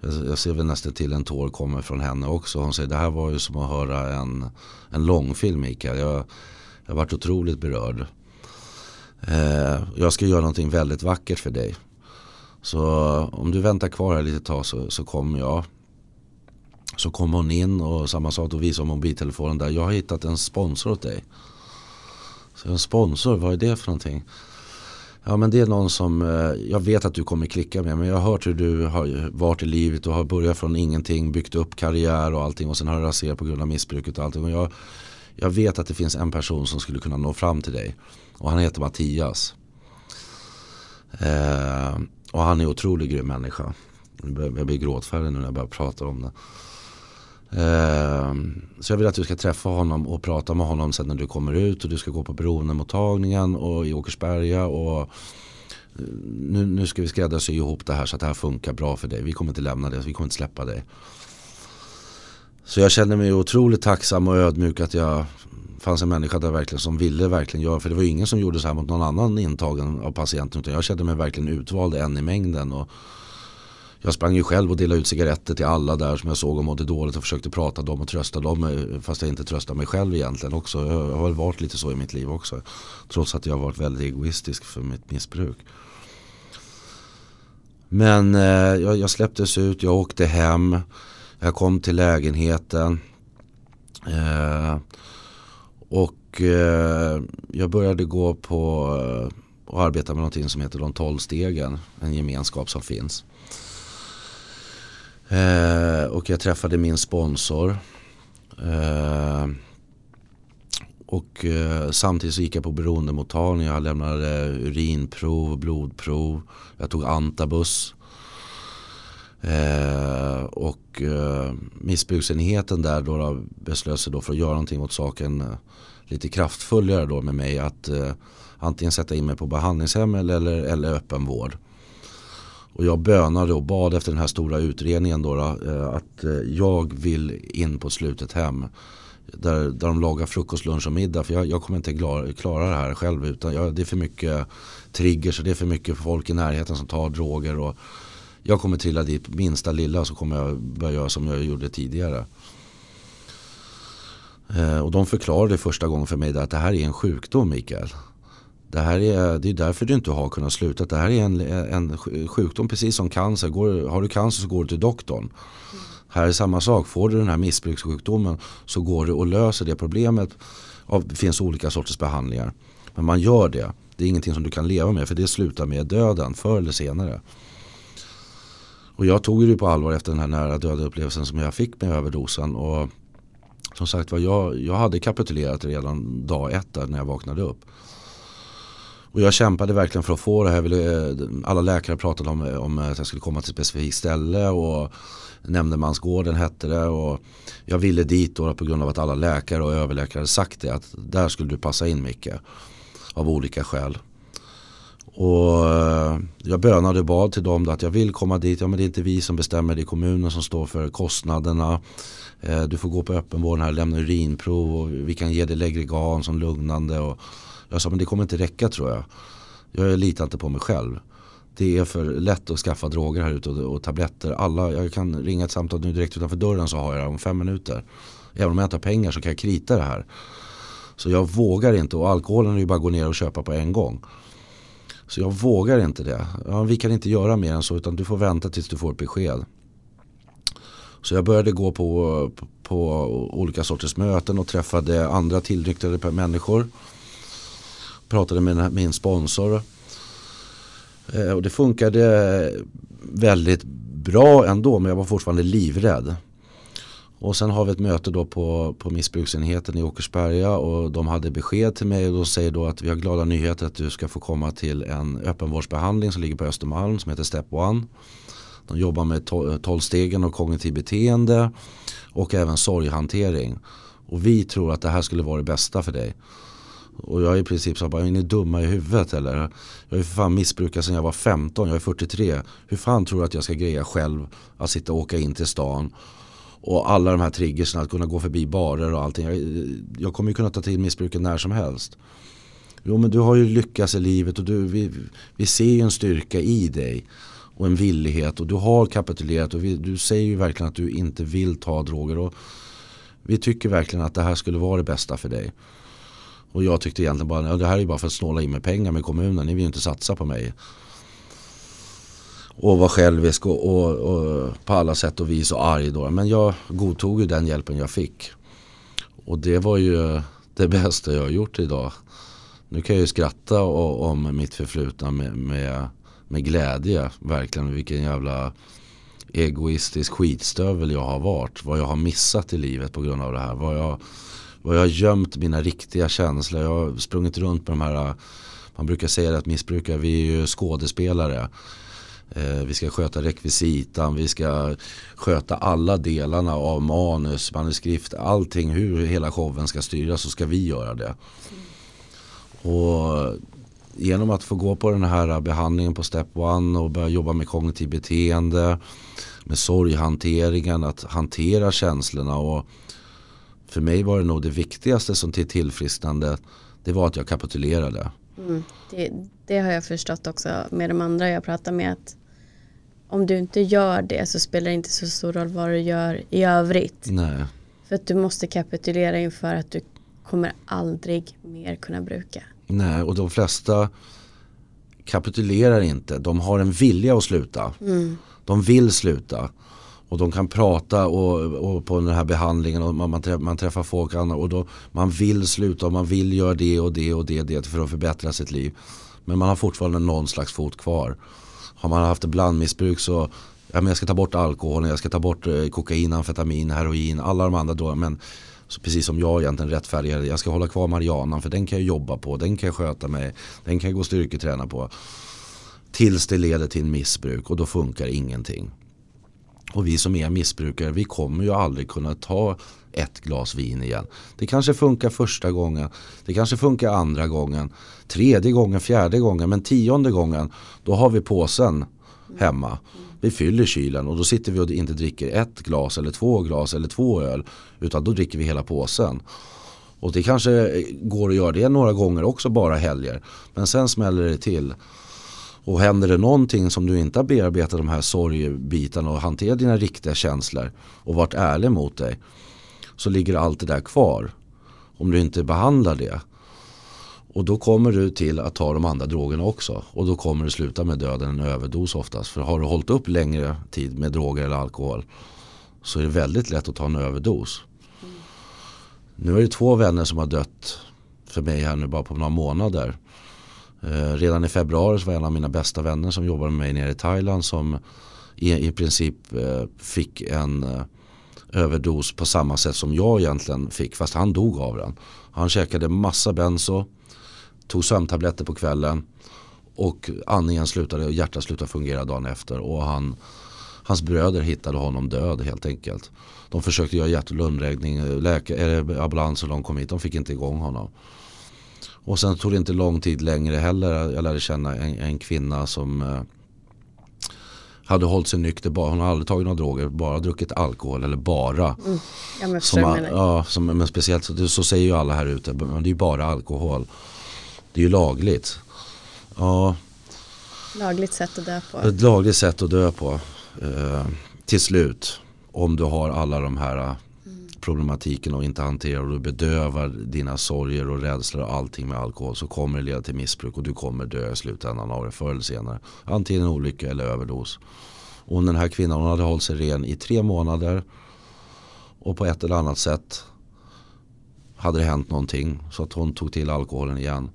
jag, jag ser väl nästan till en tår kommer från henne också. Hon säger det här var ju som att höra en, en långfilm Mikael. Jag, jag varit otroligt berörd. Eh, jag ska göra någonting väldigt vackert för dig. Så om du väntar kvar här lite tag så, så kommer jag. Så kom hon in och samma sak då visade mobiltelefonen där. Jag har hittat en sponsor åt dig. Så en sponsor, vad är det för någonting? Ja men det är någon som eh, jag vet att du kommer klicka med. Men jag har hört hur du har varit i livet och har börjat från ingenting. Byggt upp karriär och allting. Och sen har du raserat på grund av missbruket och allting. Och jag, jag vet att det finns en person som skulle kunna nå fram till dig. Och han heter Mattias. Eh, och han är otroligt grym människa. Jag blir gråtfärdig nu när jag börjar prata om det. Ehm, så jag vill att du ska träffa honom och prata med honom sen när du kommer ut och du ska gå på beroendemottagningen och i Åkersberga. Och eh, nu, nu ska vi skräddarsy ihop det här så att det här funkar bra för dig. Vi kommer inte lämna det, vi kommer inte släppa dig. Så jag känner mig otroligt tacksam och ödmjuk att jag fanns en människa där verkligen som ville verkligen göra. För det var ingen som gjorde så här mot någon annan intagen av patienten. Utan jag kände mig verkligen utvald en i mängden. Och jag sprang ju själv och delade ut cigaretter till alla där som jag såg och mådde dåligt och försökte prata dem och trösta dem eh, fast jag inte tröstade mig själv egentligen också. Jag har väl varit lite så i mitt liv också. Trots att jag har varit väldigt egoistisk för mitt missbruk. Men eh, jag, jag släpptes ut, jag åkte hem. Jag kom till lägenheten. Eh, och eh, jag började gå på eh, och arbeta med någonting som heter de 12 stegen. En gemenskap som finns. Eh, och jag träffade min sponsor. Eh, och eh, samtidigt så gick jag på beroendemottagning. Jag lämnade eh, urinprov, blodprov. Jag tog antabus. Eh, och eh, missbruksenheten där då, då beslöt sig då för att göra någonting åt saken eh, lite kraftfullare då med mig. Att eh, antingen sätta in mig på behandlingshem eller, eller, eller öppenvård. Och jag bönade och bad efter den här stora utredningen då, då eh, att eh, jag vill in på slutet hem. Där, där de lagar frukost, lunch och middag. För jag, jag kommer inte klara, klara det här själv. Utan jag, det är för mycket triggers och det är för mycket folk i närheten som tar droger. Och jag kommer trilla dit minsta lilla så kommer jag börja göra som jag gjorde tidigare. Eh, och de förklarade första gången för mig att det här är en sjukdom Mikael. Det, här är, det är därför du inte har kunnat sluta. Det här är en, en sjukdom precis som cancer. Går, har du cancer så går du till doktorn. Mm. Här är samma sak. Får du den här missbrukssjukdomen så går du och löser det problemet. Det finns olika sorters behandlingar. Men man gör det. Det är ingenting som du kan leva med för det slutar med döden förr eller senare. Och jag tog det på allvar efter den här nära döda upplevelsen som jag fick med överdosen. Och som sagt var, jag, jag hade kapitulerat redan dag ett där när jag vaknade upp. Och jag kämpade verkligen för att få det här. Eh, alla läkare pratade om, eh, om eh, att jag skulle komma till ett specifikt ställe. Och Nämndemansgården hette det. Och jag ville dit då på grund av att alla läkare och överläkare sagt det. Att där skulle du passa in Micke. Av olika skäl. Och jag bönade och bad till dem att jag vill komma dit. Ja men det är inte vi som bestämmer. Det är kommunen som står för kostnaderna. Du får gå på öppenvården här, lämna urinprov och vi kan ge dig Legrigan som lugnande. Och jag sa men det kommer inte räcka tror jag. Jag litar inte på mig själv. Det är för lätt att skaffa droger här ute och, och tabletter. Alla, jag kan ringa ett samtal nu direkt utanför dörren så har jag det om fem minuter. Även om jag inte har pengar så kan jag krita det här. Så jag vågar inte och alkoholen är ju bara att gå ner och köpa på en gång. Så jag vågar inte det. Ja, vi kan inte göra mer än så utan du får vänta tills du får ett besked. Så jag började gå på, på, på olika sorters möten och träffade andra tillnyktrade människor. Pratade med min sponsor. Eh, och det funkade väldigt bra ändå men jag var fortfarande livrädd. Och sen har vi ett möte då på, på missbruksenheten i Åkersberga och de hade besked till mig och de säger då att vi har glada nyheter att du ska få komma till en öppenvårdsbehandling som ligger på Östermalm som heter Step One. De jobbar med eh, tolvstegen och kognitiv beteende och även sorghantering. Och vi tror att det här skulle vara det bästa för dig. Och jag är i princip så bara, är ni dumma i huvudet eller? Jag är för fan missbrukare sedan jag var 15, jag är 43. Hur fan tror du att jag ska greja själv att sitta och åka in till stan? Och alla de här triggersen, att kunna gå förbi barer och allting. Jag, jag kommer ju kunna ta till missbruket när som helst. Jo men du har ju lyckats i livet och du, vi, vi ser ju en styrka i dig och en villighet och du har kapitulerat och vi, du säger ju verkligen att du inte vill ta droger. Och vi tycker verkligen att det här skulle vara det bästa för dig. Och jag tyckte egentligen bara, ja, det här är ju bara för att snåla in med pengar med kommunen, ni vill ju inte satsa på mig. Och var självisk och, och, och, på alla sätt och vis och arg då. Men jag godtog ju den hjälpen jag fick. Och det var ju det bästa jag har gjort idag. Nu kan jag ju skratta om mitt förflutna med, med med glädje. Verkligen vilken jävla egoistisk skitstövel jag har varit. Vad jag har missat i livet på grund av det här. Vad jag, och jag har gömt mina riktiga känslor. Jag har sprungit runt med de här, man brukar säga att missbrukare, vi är ju skådespelare. Eh, vi ska sköta rekvisitan, vi ska sköta alla delarna av manus, manuskript, allting hur hela showen ska styras så ska vi göra det. Och genom att få gå på den här behandlingen på step one och börja jobba med kognitiv beteende, med sorghanteringen, att hantera känslorna och för mig var det nog det viktigaste som till tillfrisknande det var att jag kapitulerade.
Mm, det, det, har jag förstått också med de andra jag pratar med att om du inte gör det så spelar det inte så stor roll vad du gör i övrigt.
Nej.
För att du måste kapitulera inför att du kommer aldrig mer kunna bruka.
Nej, och de flesta kapitulerar inte. De har en vilja att sluta.
Mm.
De vill sluta. Och de kan prata och, och på den här behandlingen och man, man, träffar, man träffar folk och då, man vill sluta och man vill göra det och det och det, det för att förbättra sitt liv. Men man har fortfarande någon slags fot kvar. Har man haft ett blandmissbruk så ja, men jag ska ta bort alkoholen, jag ska ta bort eh, kokain, amfetamin, heroin, alla de andra drogerna. Men så precis som jag egentligen rättfärdigar jag ska hålla kvar marianan för den kan jag jobba på, den kan jag sköta mig, den kan jag gå och styrketräna på. Tills det leder till missbruk och då funkar ingenting. Och vi som är missbrukare, vi kommer ju aldrig kunna ta ett glas vin igen. Det kanske funkar första gången, det kanske funkar andra gången, tredje gången, fjärde gången, men tionde gången då har vi påsen hemma. Vi fyller kylen och då sitter vi och inte dricker ett glas eller två glas eller två öl utan då dricker vi hela påsen. Och det kanske går att göra det några gånger också bara helger. Men sen smäller det till. Och händer det någonting som du inte har bearbetat de här sorgbitarna och hanterat dina riktiga känslor och varit ärlig mot dig så ligger allt det där kvar. Om du inte behandlar det. Och då kommer du till att ta de andra drogerna också. Och då kommer det sluta med döden, en överdos oftast. För har du hållit upp längre tid med droger eller alkohol så är det väldigt lätt att ta en överdos. Mm. Nu är det två vänner som har dött för mig här nu bara på några månader. Eh, redan i februari så var en av mina bästa vänner som jobbade med mig nere i Thailand som i, i princip eh, fick en eh, överdos på samma sätt som jag egentligen fick fast han dog av den. Han käkade massa benzo, tog sömntabletter på kvällen och andningen slutade och hjärtat slutade fungera dagen efter och han, hans bröder hittade honom död helt enkelt. De försökte göra hjärt och lungräddning, läkare, ambulans och de kom hit, de fick inte igång honom. Och sen tog det inte lång tid längre heller. Jag lärde känna en, en kvinna som eh, hade hållit sig nykter. Bara, hon har aldrig tagit några droger, bara druckit alkohol eller bara.
Mm. Ja, men,
som, ja, som, men speciellt så, så säger ju alla här ute, men det är ju bara alkohol. Det är ju lagligt. Ja.
Lagligt sätt att dö på.
Ett lagligt sätt att dö på. Eh, till slut. Om du har alla de här problematiken och inte hanterar och du bedövar dina sorger och rädslor och allting med alkohol så kommer det leda till missbruk och du kommer dö i slutändan av det förr eller senare. Antingen en olycka eller överdos. Och den här kvinnan hon hade hållit sig ren i tre månader och på ett eller annat sätt hade det hänt någonting så att hon tog till alkoholen igen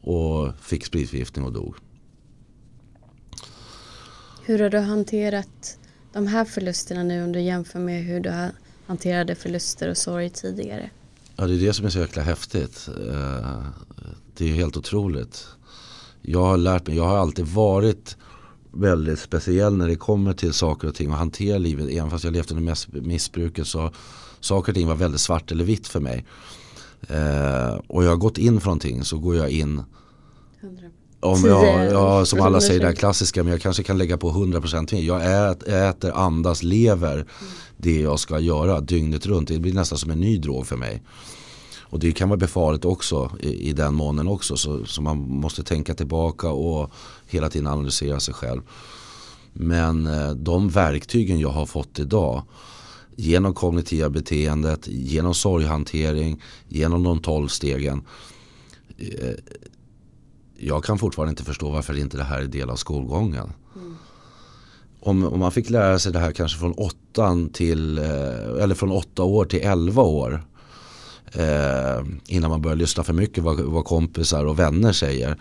och fick spritförgiftning och dog.
Hur har du hanterat de här förlusterna nu om du jämför med hur du har hanterade förluster och sorg tidigare.
Ja det är det som är så jäkla häftigt. Eh, det är helt otroligt. Jag har lärt mig, jag har alltid varit väldigt speciell när det kommer till saker och ting och hantera livet. Även fast jag levt under missbruket så saker och ting var väldigt svart eller vitt för mig. Eh, och jag har gått in för någonting så går jag in 100%. Om jag, ja, som alla säger det här klassiska men jag kanske kan lägga på 100% till. Jag ät, äter, andas, lever mm det jag ska göra dygnet runt. Det blir nästan som en ny drog för mig. Och det kan vara befarligt också i, i den månen också. Så, så, man måste tänka tillbaka och hela tiden analysera sig själv. Men eh, de verktygen jag har fått idag genom kognitiva beteendet, genom sorghantering, genom de tolv stegen eh, jag kan fortfarande inte förstå varför inte det här är del av skolgången. Mm. Om, om, man fick lära sig det här kanske från åttan till, eh, eller från åtta år till elva år. Eh, innan man börjar lyssna för mycket vad, vad kompisar och vänner säger.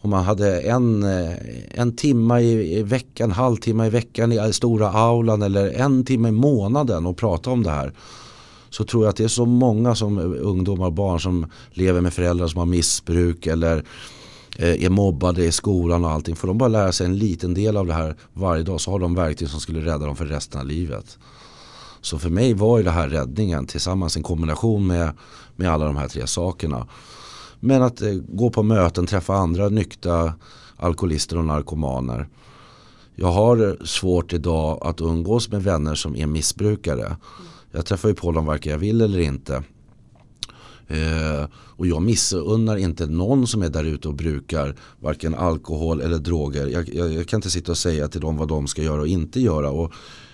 Om man hade en, eh, en timme i, i veckan, en halvtimme i veckan i stora aulan eller en timme i månaden och prata om det här. Så tror jag att det är så många som ungdomar och barn som lever med föräldrar som har missbruk eller Eh, är mobbade i skolan och allting. Får de bara lära sig en liten del av det här varje dag så har de verktyg som skulle rädda dem för resten av livet. Så för mig var ju det här räddningen tillsammans en kombination med, med alla de här tre sakerna. Men att eh, gå på möten, träffa andra nykta alkoholister och narkomaner. Jag har svårt idag att umgås med vänner som är missbrukare. Jag träffar ju på dem varken jag vill eller inte. Eh, och jag missunnar inte någon som är där ute och brukar varken alkohol eller droger. Jag, jag, jag, kan inte sitta och säga till dem vad de ska göra och inte göra. Och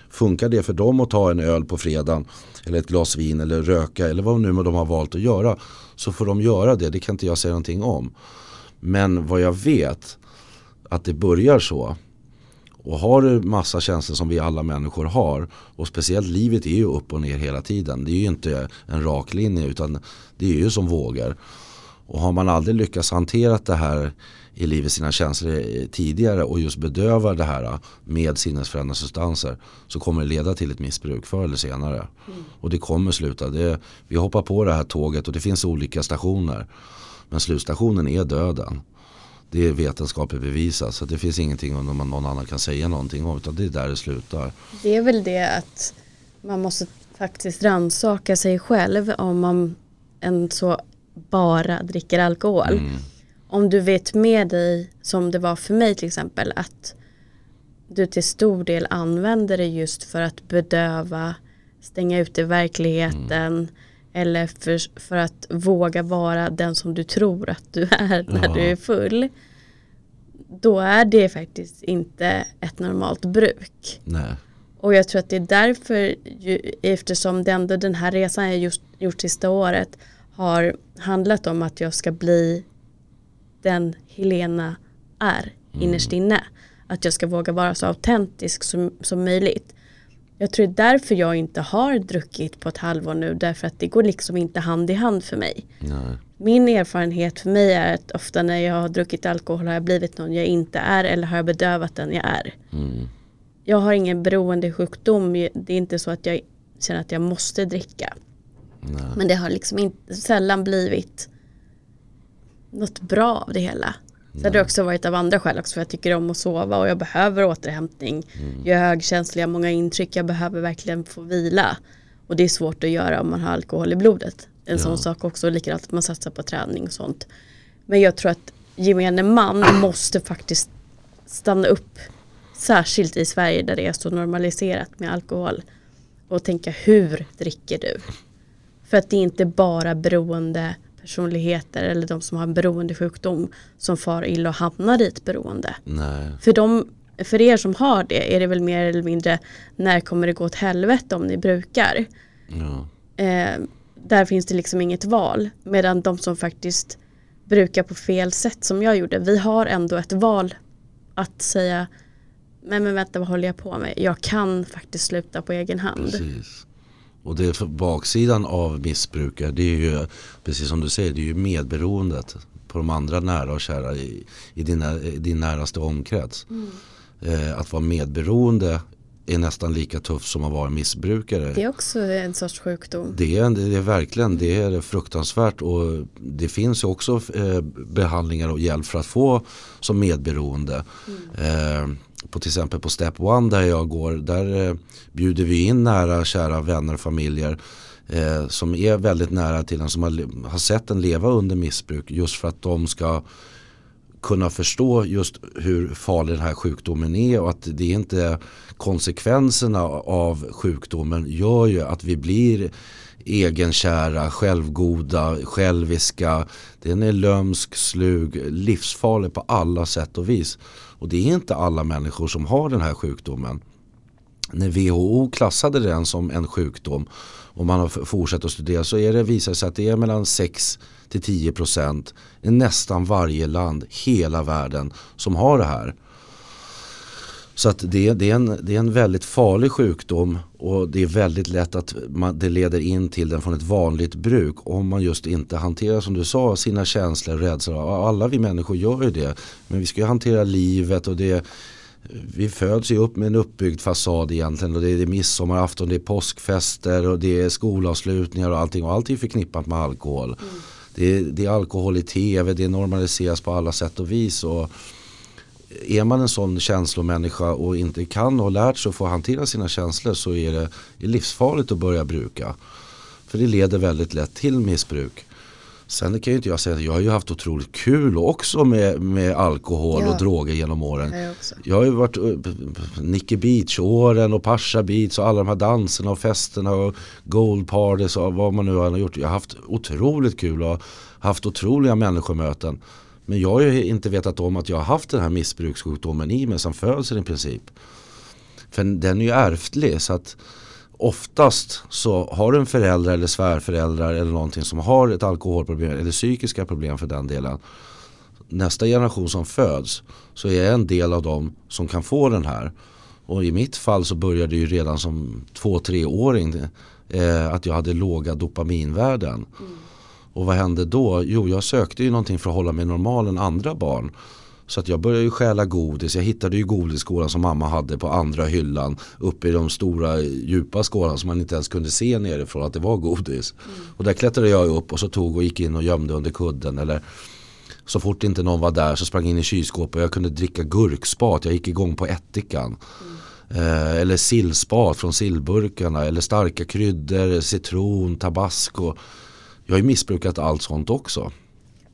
funkar det för dem att ta en öl på fredagen eller ett glas vin eller röka eller vad nu de har valt att göra så får de göra det. Det kan inte jag säga någonting om. Men vad jag vet att det börjar så och har du massa känslor som vi alla människor har och speciellt livet är ju upp och ner hela tiden. Det är ju inte en rak linje utan det är ju som vågar. Och har man aldrig lyckats hantera det här i livet, sina känslor tidigare och just bedövar det här med sinnesförändrande substanser så kommer det leda till ett missbruk förr eller senare. Mm. Och det kommer sluta. Det, vi hoppar på det här tåget och det finns olika stationer. Men slutstationen är döden. Det är vetenskapligt bevisat så det finns ingenting om någon annan kan säga någonting om utan det är där det slutar.
Det är väl det att man måste faktiskt ransaka sig själv om man en så bara dricker alkohol. Mm. Om du vet med dig som det var för mig till exempel att du till stor del använder det just för att bedöva, stänga ute verkligheten mm. Eller för, för att våga vara den som du tror att du är när ja. du är full. Då är det faktiskt inte ett normalt bruk.
Nej.
Och jag tror att det är därför, eftersom det ändå den här resan jag just gjort sista året har handlat om att jag ska bli den Helena är mm. innerst inne. Att jag ska våga vara så autentisk som, som möjligt. Jag tror det är därför jag inte har druckit på ett halvår nu. Därför att det går liksom inte hand i hand för mig.
Nej.
Min erfarenhet för mig är att ofta när jag har druckit alkohol har jag blivit någon jag inte är eller har jag bedövat den jag är.
Mm.
Jag har ingen beroendesjukdom. Det är inte så att jag känner att jag måste dricka.
Nej.
Men det har liksom inte, sällan blivit något bra av det hela. Så har det också varit av andra skäl också för jag tycker om att sova och jag behöver återhämtning. Mm. Jag är högkänslig, jag har många intryck, jag behöver verkligen få vila. Och det är svårt att göra om man har alkohol i blodet. En ja. sån sak också, likadant att man satsar på träning och sånt. Men jag tror att gemene man måste faktiskt stanna upp. Särskilt i Sverige där det är så normaliserat med alkohol. Och tänka hur dricker du? För att det är inte bara beroende personligheter eller de som har en beroendesjukdom som far illa och hamnar i ett beroende.
Nej.
För, de, för er som har det är det väl mer eller mindre när kommer det gå åt helvete om ni brukar.
Ja.
Eh, där finns det liksom inget val. Medan de som faktiskt brukar på fel sätt som jag gjorde, vi har ändå ett val att säga men, men vänta vad håller jag på med? Jag kan faktiskt sluta på egen hand.
Precis. Och det för baksidan av missbrukare det är ju precis som du säger det är ju medberoendet på de andra nära och kära i, i, din, i din näraste omkrets.
Mm.
Eh, att vara medberoende är nästan lika tufft som att vara missbrukare.
Det är också en sorts sjukdom.
Det är, det är verkligen det är fruktansvärt och det finns också eh, behandlingar och hjälp för att få som medberoende.
Mm.
Eh, på till exempel på Step One där jag går, där eh, bjuder vi in nära kära vänner och familjer eh, som är väldigt nära till en som har, har sett en leva under missbruk just för att de ska kunna förstå just hur farlig den här sjukdomen är och att det är inte konsekvenserna av sjukdomen gör ju att vi blir egenkära, självgoda, själviska. Den är lömsk, slug, livsfarlig på alla sätt och vis. Och det är inte alla människor som har den här sjukdomen. När WHO klassade den som en sjukdom och man har fortsatt att studera så är det, visar sig att det är mellan 6 till 10 procent i nästan varje land, hela världen som har det här. Så att det, det, är en, det är en väldigt farlig sjukdom och det är väldigt lätt att man, det leder in till den från ett vanligt bruk om man just inte hanterar som du sa sina känslor, rädslor. Alla vi människor gör ju det. Men vi ska ju hantera livet och det vi föds ju upp med en uppbyggd fasad egentligen och det är midsommarafton, det är påskfester och det är skolavslutningar och allting och allt är förknippat med alkohol. Mm. Det, är, det är alkohol i tv, det normaliseras på alla sätt och vis. Och, är man en sån känslomänniska och inte kan och har lärt sig att få hantera sina känslor så är det livsfarligt att börja bruka. För det leder väldigt lätt till missbruk. Sen kan ju inte jag säga att jag har ju haft otroligt kul också med, med alkohol
Ja.
och droger genom åren.
Jag.
Jag har ju varit uh, Nicky Beach-åren och Pasha Beach och alla de här danserna och festerna och Gold Parties och vad man nu har gjort. Jag har haft otroligt kul och haft otroliga människomöten. Men jag har ju inte vetat om att jag har haft den här missbrukssjukdomen i mig som födseln i princip. För den är ju ärftlig så att oftast så har du en förälder eller svärföräldrar eller någonting som har ett alkoholproblem eller psykiska problem för den delen. Nästa generation som föds så är jag en del av dem som kan få den här. Och i mitt fall så började det ju redan som två-treåring eh, att jag hade låga dopaminvärden. Och vad hände då? Jo, jag sökte ju någonting för att hålla mig normal än andra barn. Så att jag började ju stjäla godis. Jag hittade ju godisskålar som mamma hade på andra hyllan. Uppe i de stora djupa skålarna som man inte ens kunde se nerifrån att det var godis. Och där klättrade jag upp och så tog och gick in och gömde under kudden. Eller så fort inte någon var där så sprang jag in i kylskåpet och jag kunde dricka gurkspat. Jag gick igång på ättikan. Eh, eller sillspat från sillburkarna. Eller starka kryddor, citron, tabasco. Jag har ju missbrukat allt sånt också.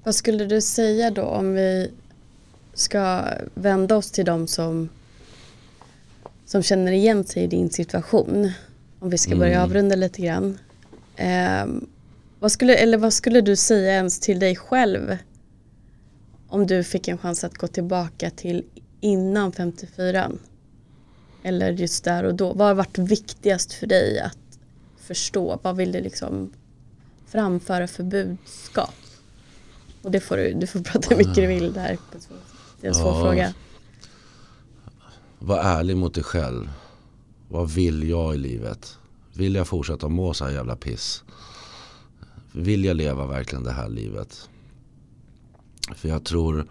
Vad skulle du säga då om vi ska vända oss till de som, som känner igen sig i din situation? Om vi ska börja
Mm.
avrunda lite grann. Ehm, vad, skulle, eller vad skulle du säga ens till dig själv om du fick en chans att gå tillbaka till innan 54? Eller just där och då. Vad har varit viktigast för dig att förstå? Vad vill du liksom framföra för budskap? Och det får du, du får prata hur mycket du vill där. Det är en svår
Ja.
fråga.
Var ärlig mot dig själv. Vad vill jag i livet? Vill jag fortsätta må så här jävla piss? Vill jag leva verkligen det här livet? För jag tror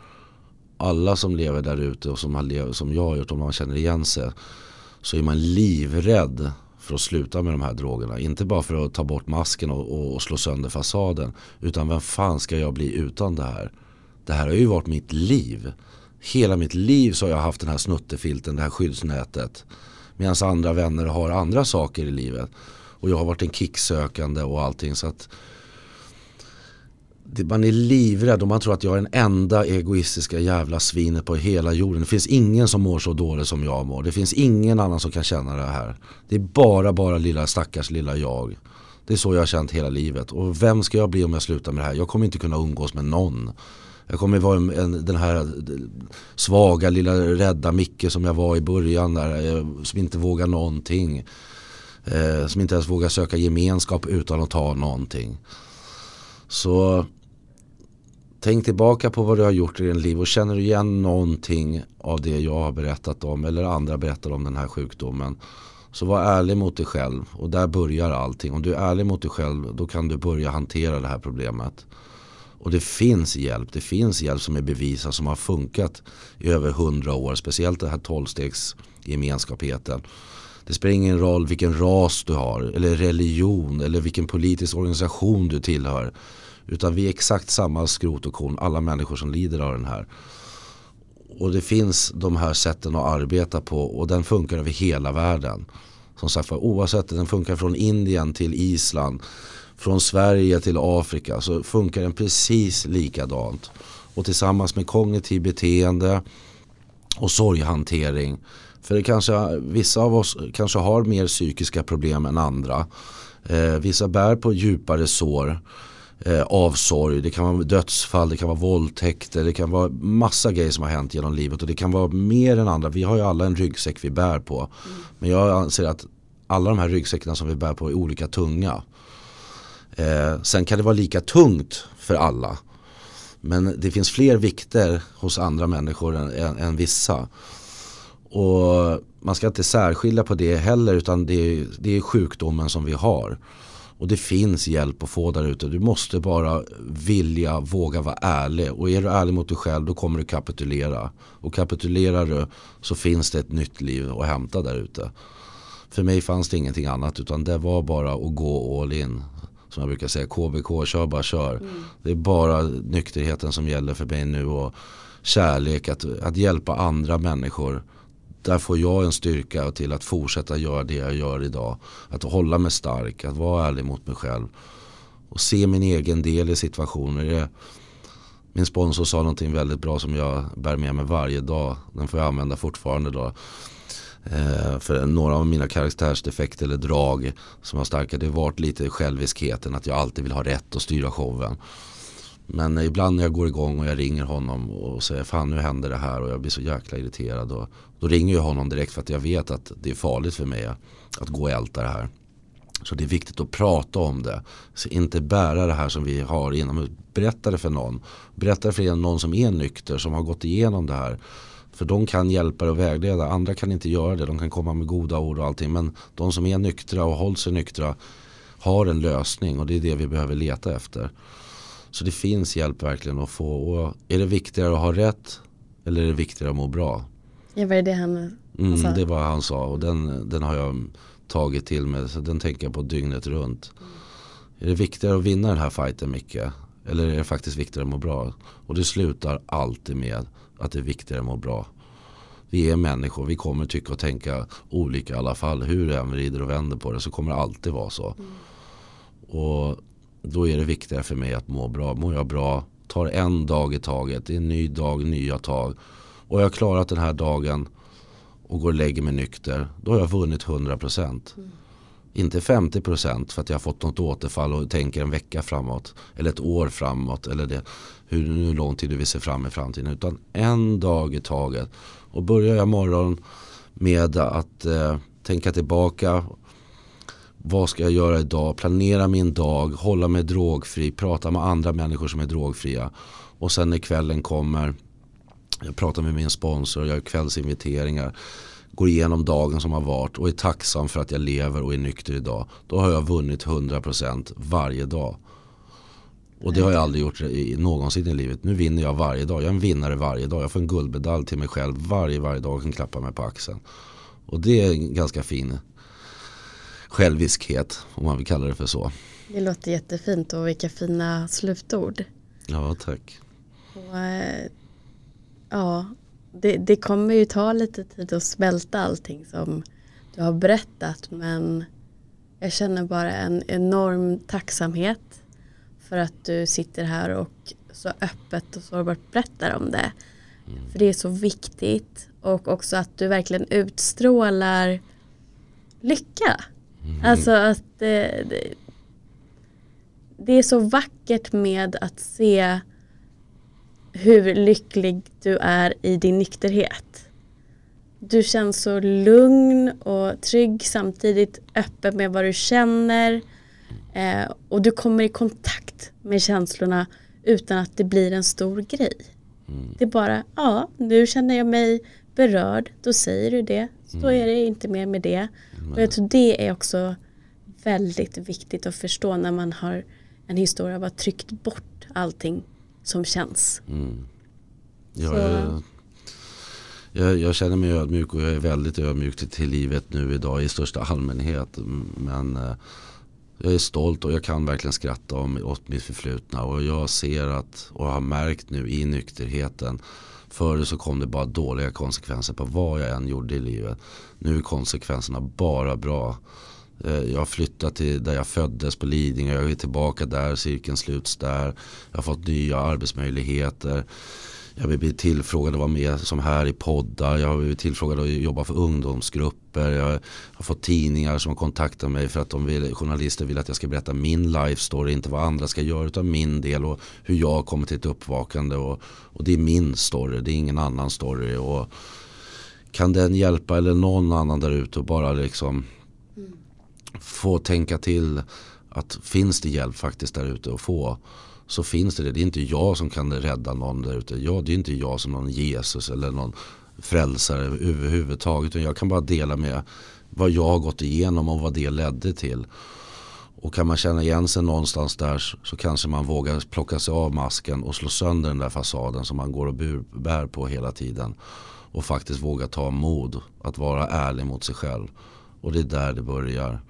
alla som lever där ute och som, har lev, som jag har gjort, om man känner igen sig. Så är man livrädd för att sluta med de här drogerna. Inte bara för att ta bort masken och, och, och slå sönder fasaden. Utan vem fan ska jag bli utan det här? Det här har ju varit mitt liv. Hela mitt liv så har jag haft den här snuttefilten, det här skyddsnätet. Medan andra vänner har andra saker i livet. Och jag har varit en kicksökande och allting. Så att det, man är livrädd och man tror att jag är den enda egoistiska jävla svinet på hela jorden. Det finns ingen som mår så dåligt som jag mår. Det finns ingen annan som kan känna det här. Det är bara, bara lilla stackars lilla jag. Det är så jag har känt hela livet. Och vem ska jag bli om jag slutar med det här? Jag kommer inte kunna umgås med någon. Jag kommer vara en, en, den här svaga lilla rädda Micke som jag var i början där. Eh, som inte vågar någonting. Eh, som inte ens vågar söka gemenskap utan att ta någonting. Så tänk tillbaka på vad du har gjort i din liv och känner du igen någonting av det jag har berättat om eller andra berättar om den här sjukdomen. Så var ärlig mot dig själv och där börjar allting. Om du är ärlig mot dig själv då kan du börja hantera det här problemet. Och det finns hjälp, det finns hjälp som är bevisad som har funkat i över hundra år. Speciellt den här tolvstegsgemenskapheten. Det spelar ingen roll vilken ras du har eller religion eller vilken politisk organisation du tillhör. Utan vi är exakt samma skrot och korn, alla människor som lider av den här. Och det finns de här sätten att arbeta på och den funkar över hela världen. Som sagt var, oavsett, den funkar från Indien till Island, från Sverige till Afrika så funkar den precis likadant. Och tillsammans med kognitiv beteende och sorghantering. För det kanske, vissa av oss kanske har mer psykiska problem än andra. Eh, vissa bär på djupare sår eh, av sorg. Det kan vara dödsfall, det kan vara våldtäkter, det kan vara massa grejer som har hänt genom livet. Och det kan vara mer än andra. Vi har ju alla en ryggsäck vi bär på. Men jag anser att alla de här ryggsäckarna som vi bär på är olika tunga. Eh, sen kan det vara lika tungt för alla. Men det finns fler vikter hos andra människor än, än, än vissa. Och man ska inte särskilja på det heller utan det är, det är sjukdomen som vi har. Och det finns hjälp att få där ute. Du måste bara vilja, våga vara ärlig. Och är du ärlig mot dig själv då kommer du kapitulera. Och kapitulerar du så finns det ett nytt liv att hämta där ute. För mig fanns det ingenting annat utan det var bara att gå all in. Som jag brukar säga, KBK, kör bara kör. Det är bara nykterheten som gäller för mig nu och kärlek, att, att hjälpa andra människor. Där får jag en styrka till att fortsätta göra det jag gör idag. Att hålla mig stark, att vara ärlig mot mig själv. och se min egen del i situationer. Min sponsor sa någonting väldigt bra som jag bär med mig varje dag. Den får jag använda fortfarande då. Eh, för några av mina karaktärsdefekter eller drag som har starka det har varit lite själviskheten att jag alltid vill ha rätt och styra showen. Men ibland när jag går igång och jag ringer honom och säger fan nu händer det här och jag blir så jäkla irriterad. Och, då ringer jag honom direkt för att jag vet att det är farligt för mig att gå och älta det här. Så det är viktigt att prata om det. Så inte bära det här som vi har inomhus. Berätta det för någon. Berätta det för någon som är nykter som har gått igenom det här. För de kan hjälpa dig och vägleda. Andra kan inte göra det. De kan komma med goda ord och allting. Men de som är nyktra och håller sig nyktra har en lösning och det är det vi behöver leta efter. Så det finns hjälp verkligen att få. Och är det viktigare att ha rätt eller är det viktigare att må bra?
Ja, vad är det han,
mm, sa? Det var han sa och den, den har jag tagit till mig. Så den tänker jag på dygnet runt. Mm. Är det viktigare att vinna den här fighten mycket? Eller är det faktiskt viktigare att må bra? Och det slutar alltid med att det är viktigare att må bra. Vi är människor, vi kommer tycka och tänka olika i alla fall. Hur än vrider och vänder på det så kommer det alltid vara så. Mm. Och då är det viktigare för mig att må bra. Mår jag bra, tar en dag i taget. Det är en ny dag, nya tag. Och jag har klarat den här dagen och går och lägger mig nykter. Då har jag vunnit 100%. Mm. Inte 50% för att jag har fått något återfall och tänker en vecka framåt. Eller ett år framåt. Eller det, hur, hur lång tid du vill se fram i framtiden. Utan en dag i taget. Och börjar jag morgon med att eh, tänka tillbaka. Vad ska jag göra idag? Planera min dag. Hålla mig drogfri. Prata med andra människor som är drogfria. Och sen när kvällen kommer. Jag pratar med min sponsor. Jag gör kvällsinviteringar går igenom dagen som har varit och är tacksam för att jag lever och är nykter idag. Då har jag vunnit 100% varje dag. Och det har jag aldrig gjort i, någonsin i livet. Nu vinner jag varje dag. Jag är en vinnare varje dag. Jag får en guldmedalj till mig själv varje, varje dag och kan klappa mig på axeln. Och det är en ganska fin själviskhet om man vill kalla det för så.
Det låter jättefint och vilka fina slutord.
Ja, tack.
Och, eh, ja, det, det kommer ju ta lite tid att smälta allting som du har berättat men jag känner bara en enorm tacksamhet för att du sitter här och så öppet och sårbart berättar om det. Mm. För det är så viktigt och också att du verkligen utstrålar lycka. Mm. Alltså att det, det, det, är så vackert med att se hur lycklig du är i din nykterhet. Du känns så lugn och trygg samtidigt öppen med vad du känner eh, och du kommer i kontakt med känslorna utan att det blir en stor grej. Mm. Det är bara, ja, nu känner jag mig berörd, då säger du det. Så mm. är det inte mer med det. Mm. Och jag tror det är också väldigt viktigt att förstå när man har en historia av att tryckt bort allting som känns. Mm.
Ja, jag, jag, jag, känner mig ödmjuk och jag är väldigt ödmjuk till, till livet nu idag i största allmänhet. Men eh, jag är stolt och jag kan verkligen skratta om, åt mitt förflutna. Och jag ser att och har märkt nu i nykterheten. Förr så kom det bara dåliga konsekvenser på vad jag än gjorde i livet. Nu är konsekvenserna bara bra. Eh, jag har flyttat till där jag föddes på Lidingö. Jag är tillbaka där, cirkeln sluts där. Jag har fått nya arbetsmöjligheter. Jag har blivit tillfrågad att vara med som här i poddar. Jag har blivit tillfrågad att jobba för ungdomsgrupper. Jag har fått tidningar som har kontaktat mig för att de vill, journalister vill att jag ska berätta min life story. Inte vad andra ska göra utan min del och hur jag kommer till ett uppvakande. Och, och det är min story, det är ingen annan story. Och kan den hjälpa eller någon annan där ute och bara liksom få tänka till att finns det hjälp faktiskt där ute att få så finns det det. Det är inte jag som kan rädda någon där ute. Ja, det är inte jag som någon Jesus eller någon frälsare överhuvudtaget. Jag kan bara dela med vad jag har gått igenom och vad det ledde till. Och kan man känna igen sig någonstans där så kanske man vågar plocka sig av masken och slå sönder den där fasaden som man går och bär på hela tiden. Och faktiskt våga ta mod att vara ärlig mot sig själv. Och det är där det börjar.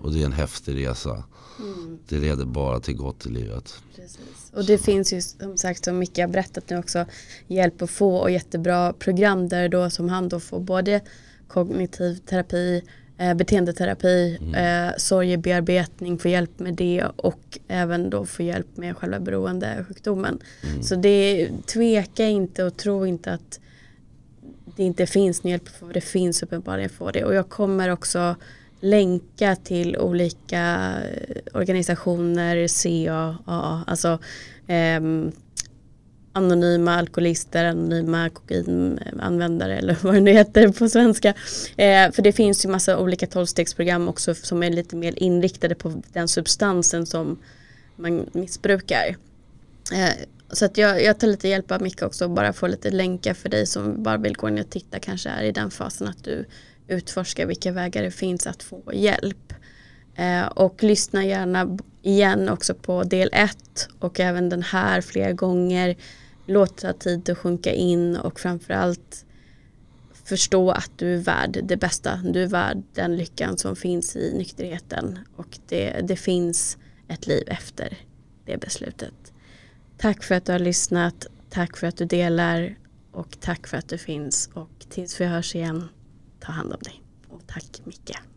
Och det är en häftig resa. Mm. Det leder bara till gott i livet.
Precis. Och det Så. finns ju som sagt som Micke har berättat nu också hjälp att få och jättebra program där då som han då får både kognitiv terapi eh, beteendeterapi, mm. eh, sorgebearbetning, få hjälp med det och även då få hjälp med själva beroendesjukdomen. Mm. Så det, tveka inte och tro inte att det inte finns hjälp för det finns uppenbarligen för det och jag kommer också länka till olika eh, organisationer, CAA, alltså eh, anonyma alkoholister, anonyma kokainanvändare eller vad det nu heter på svenska. Eh, för det finns ju massa olika tolvstegsprogram också som är lite mer inriktade på den substansen som man missbrukar. Eh, så att jag, jag tar lite hjälp av Micke också och bara får lite länkar för dig som bara vill gå in och titta kanske är i den fasen att du utforska vilka vägar det finns att få hjälp. Eh, och lyssna gärna igen också på del 1 och även den här flera gånger. Låta tid att sjunka in och framförallt förstå att du är värd det bästa. Du är värd den lyckan som finns i nykterheten och det, det finns ett liv efter det beslutet. Tack för att du har lyssnat. Tack för att du delar och tack för att du finns och tills vi hörs igen, ta hand om dig. Och tack Micke.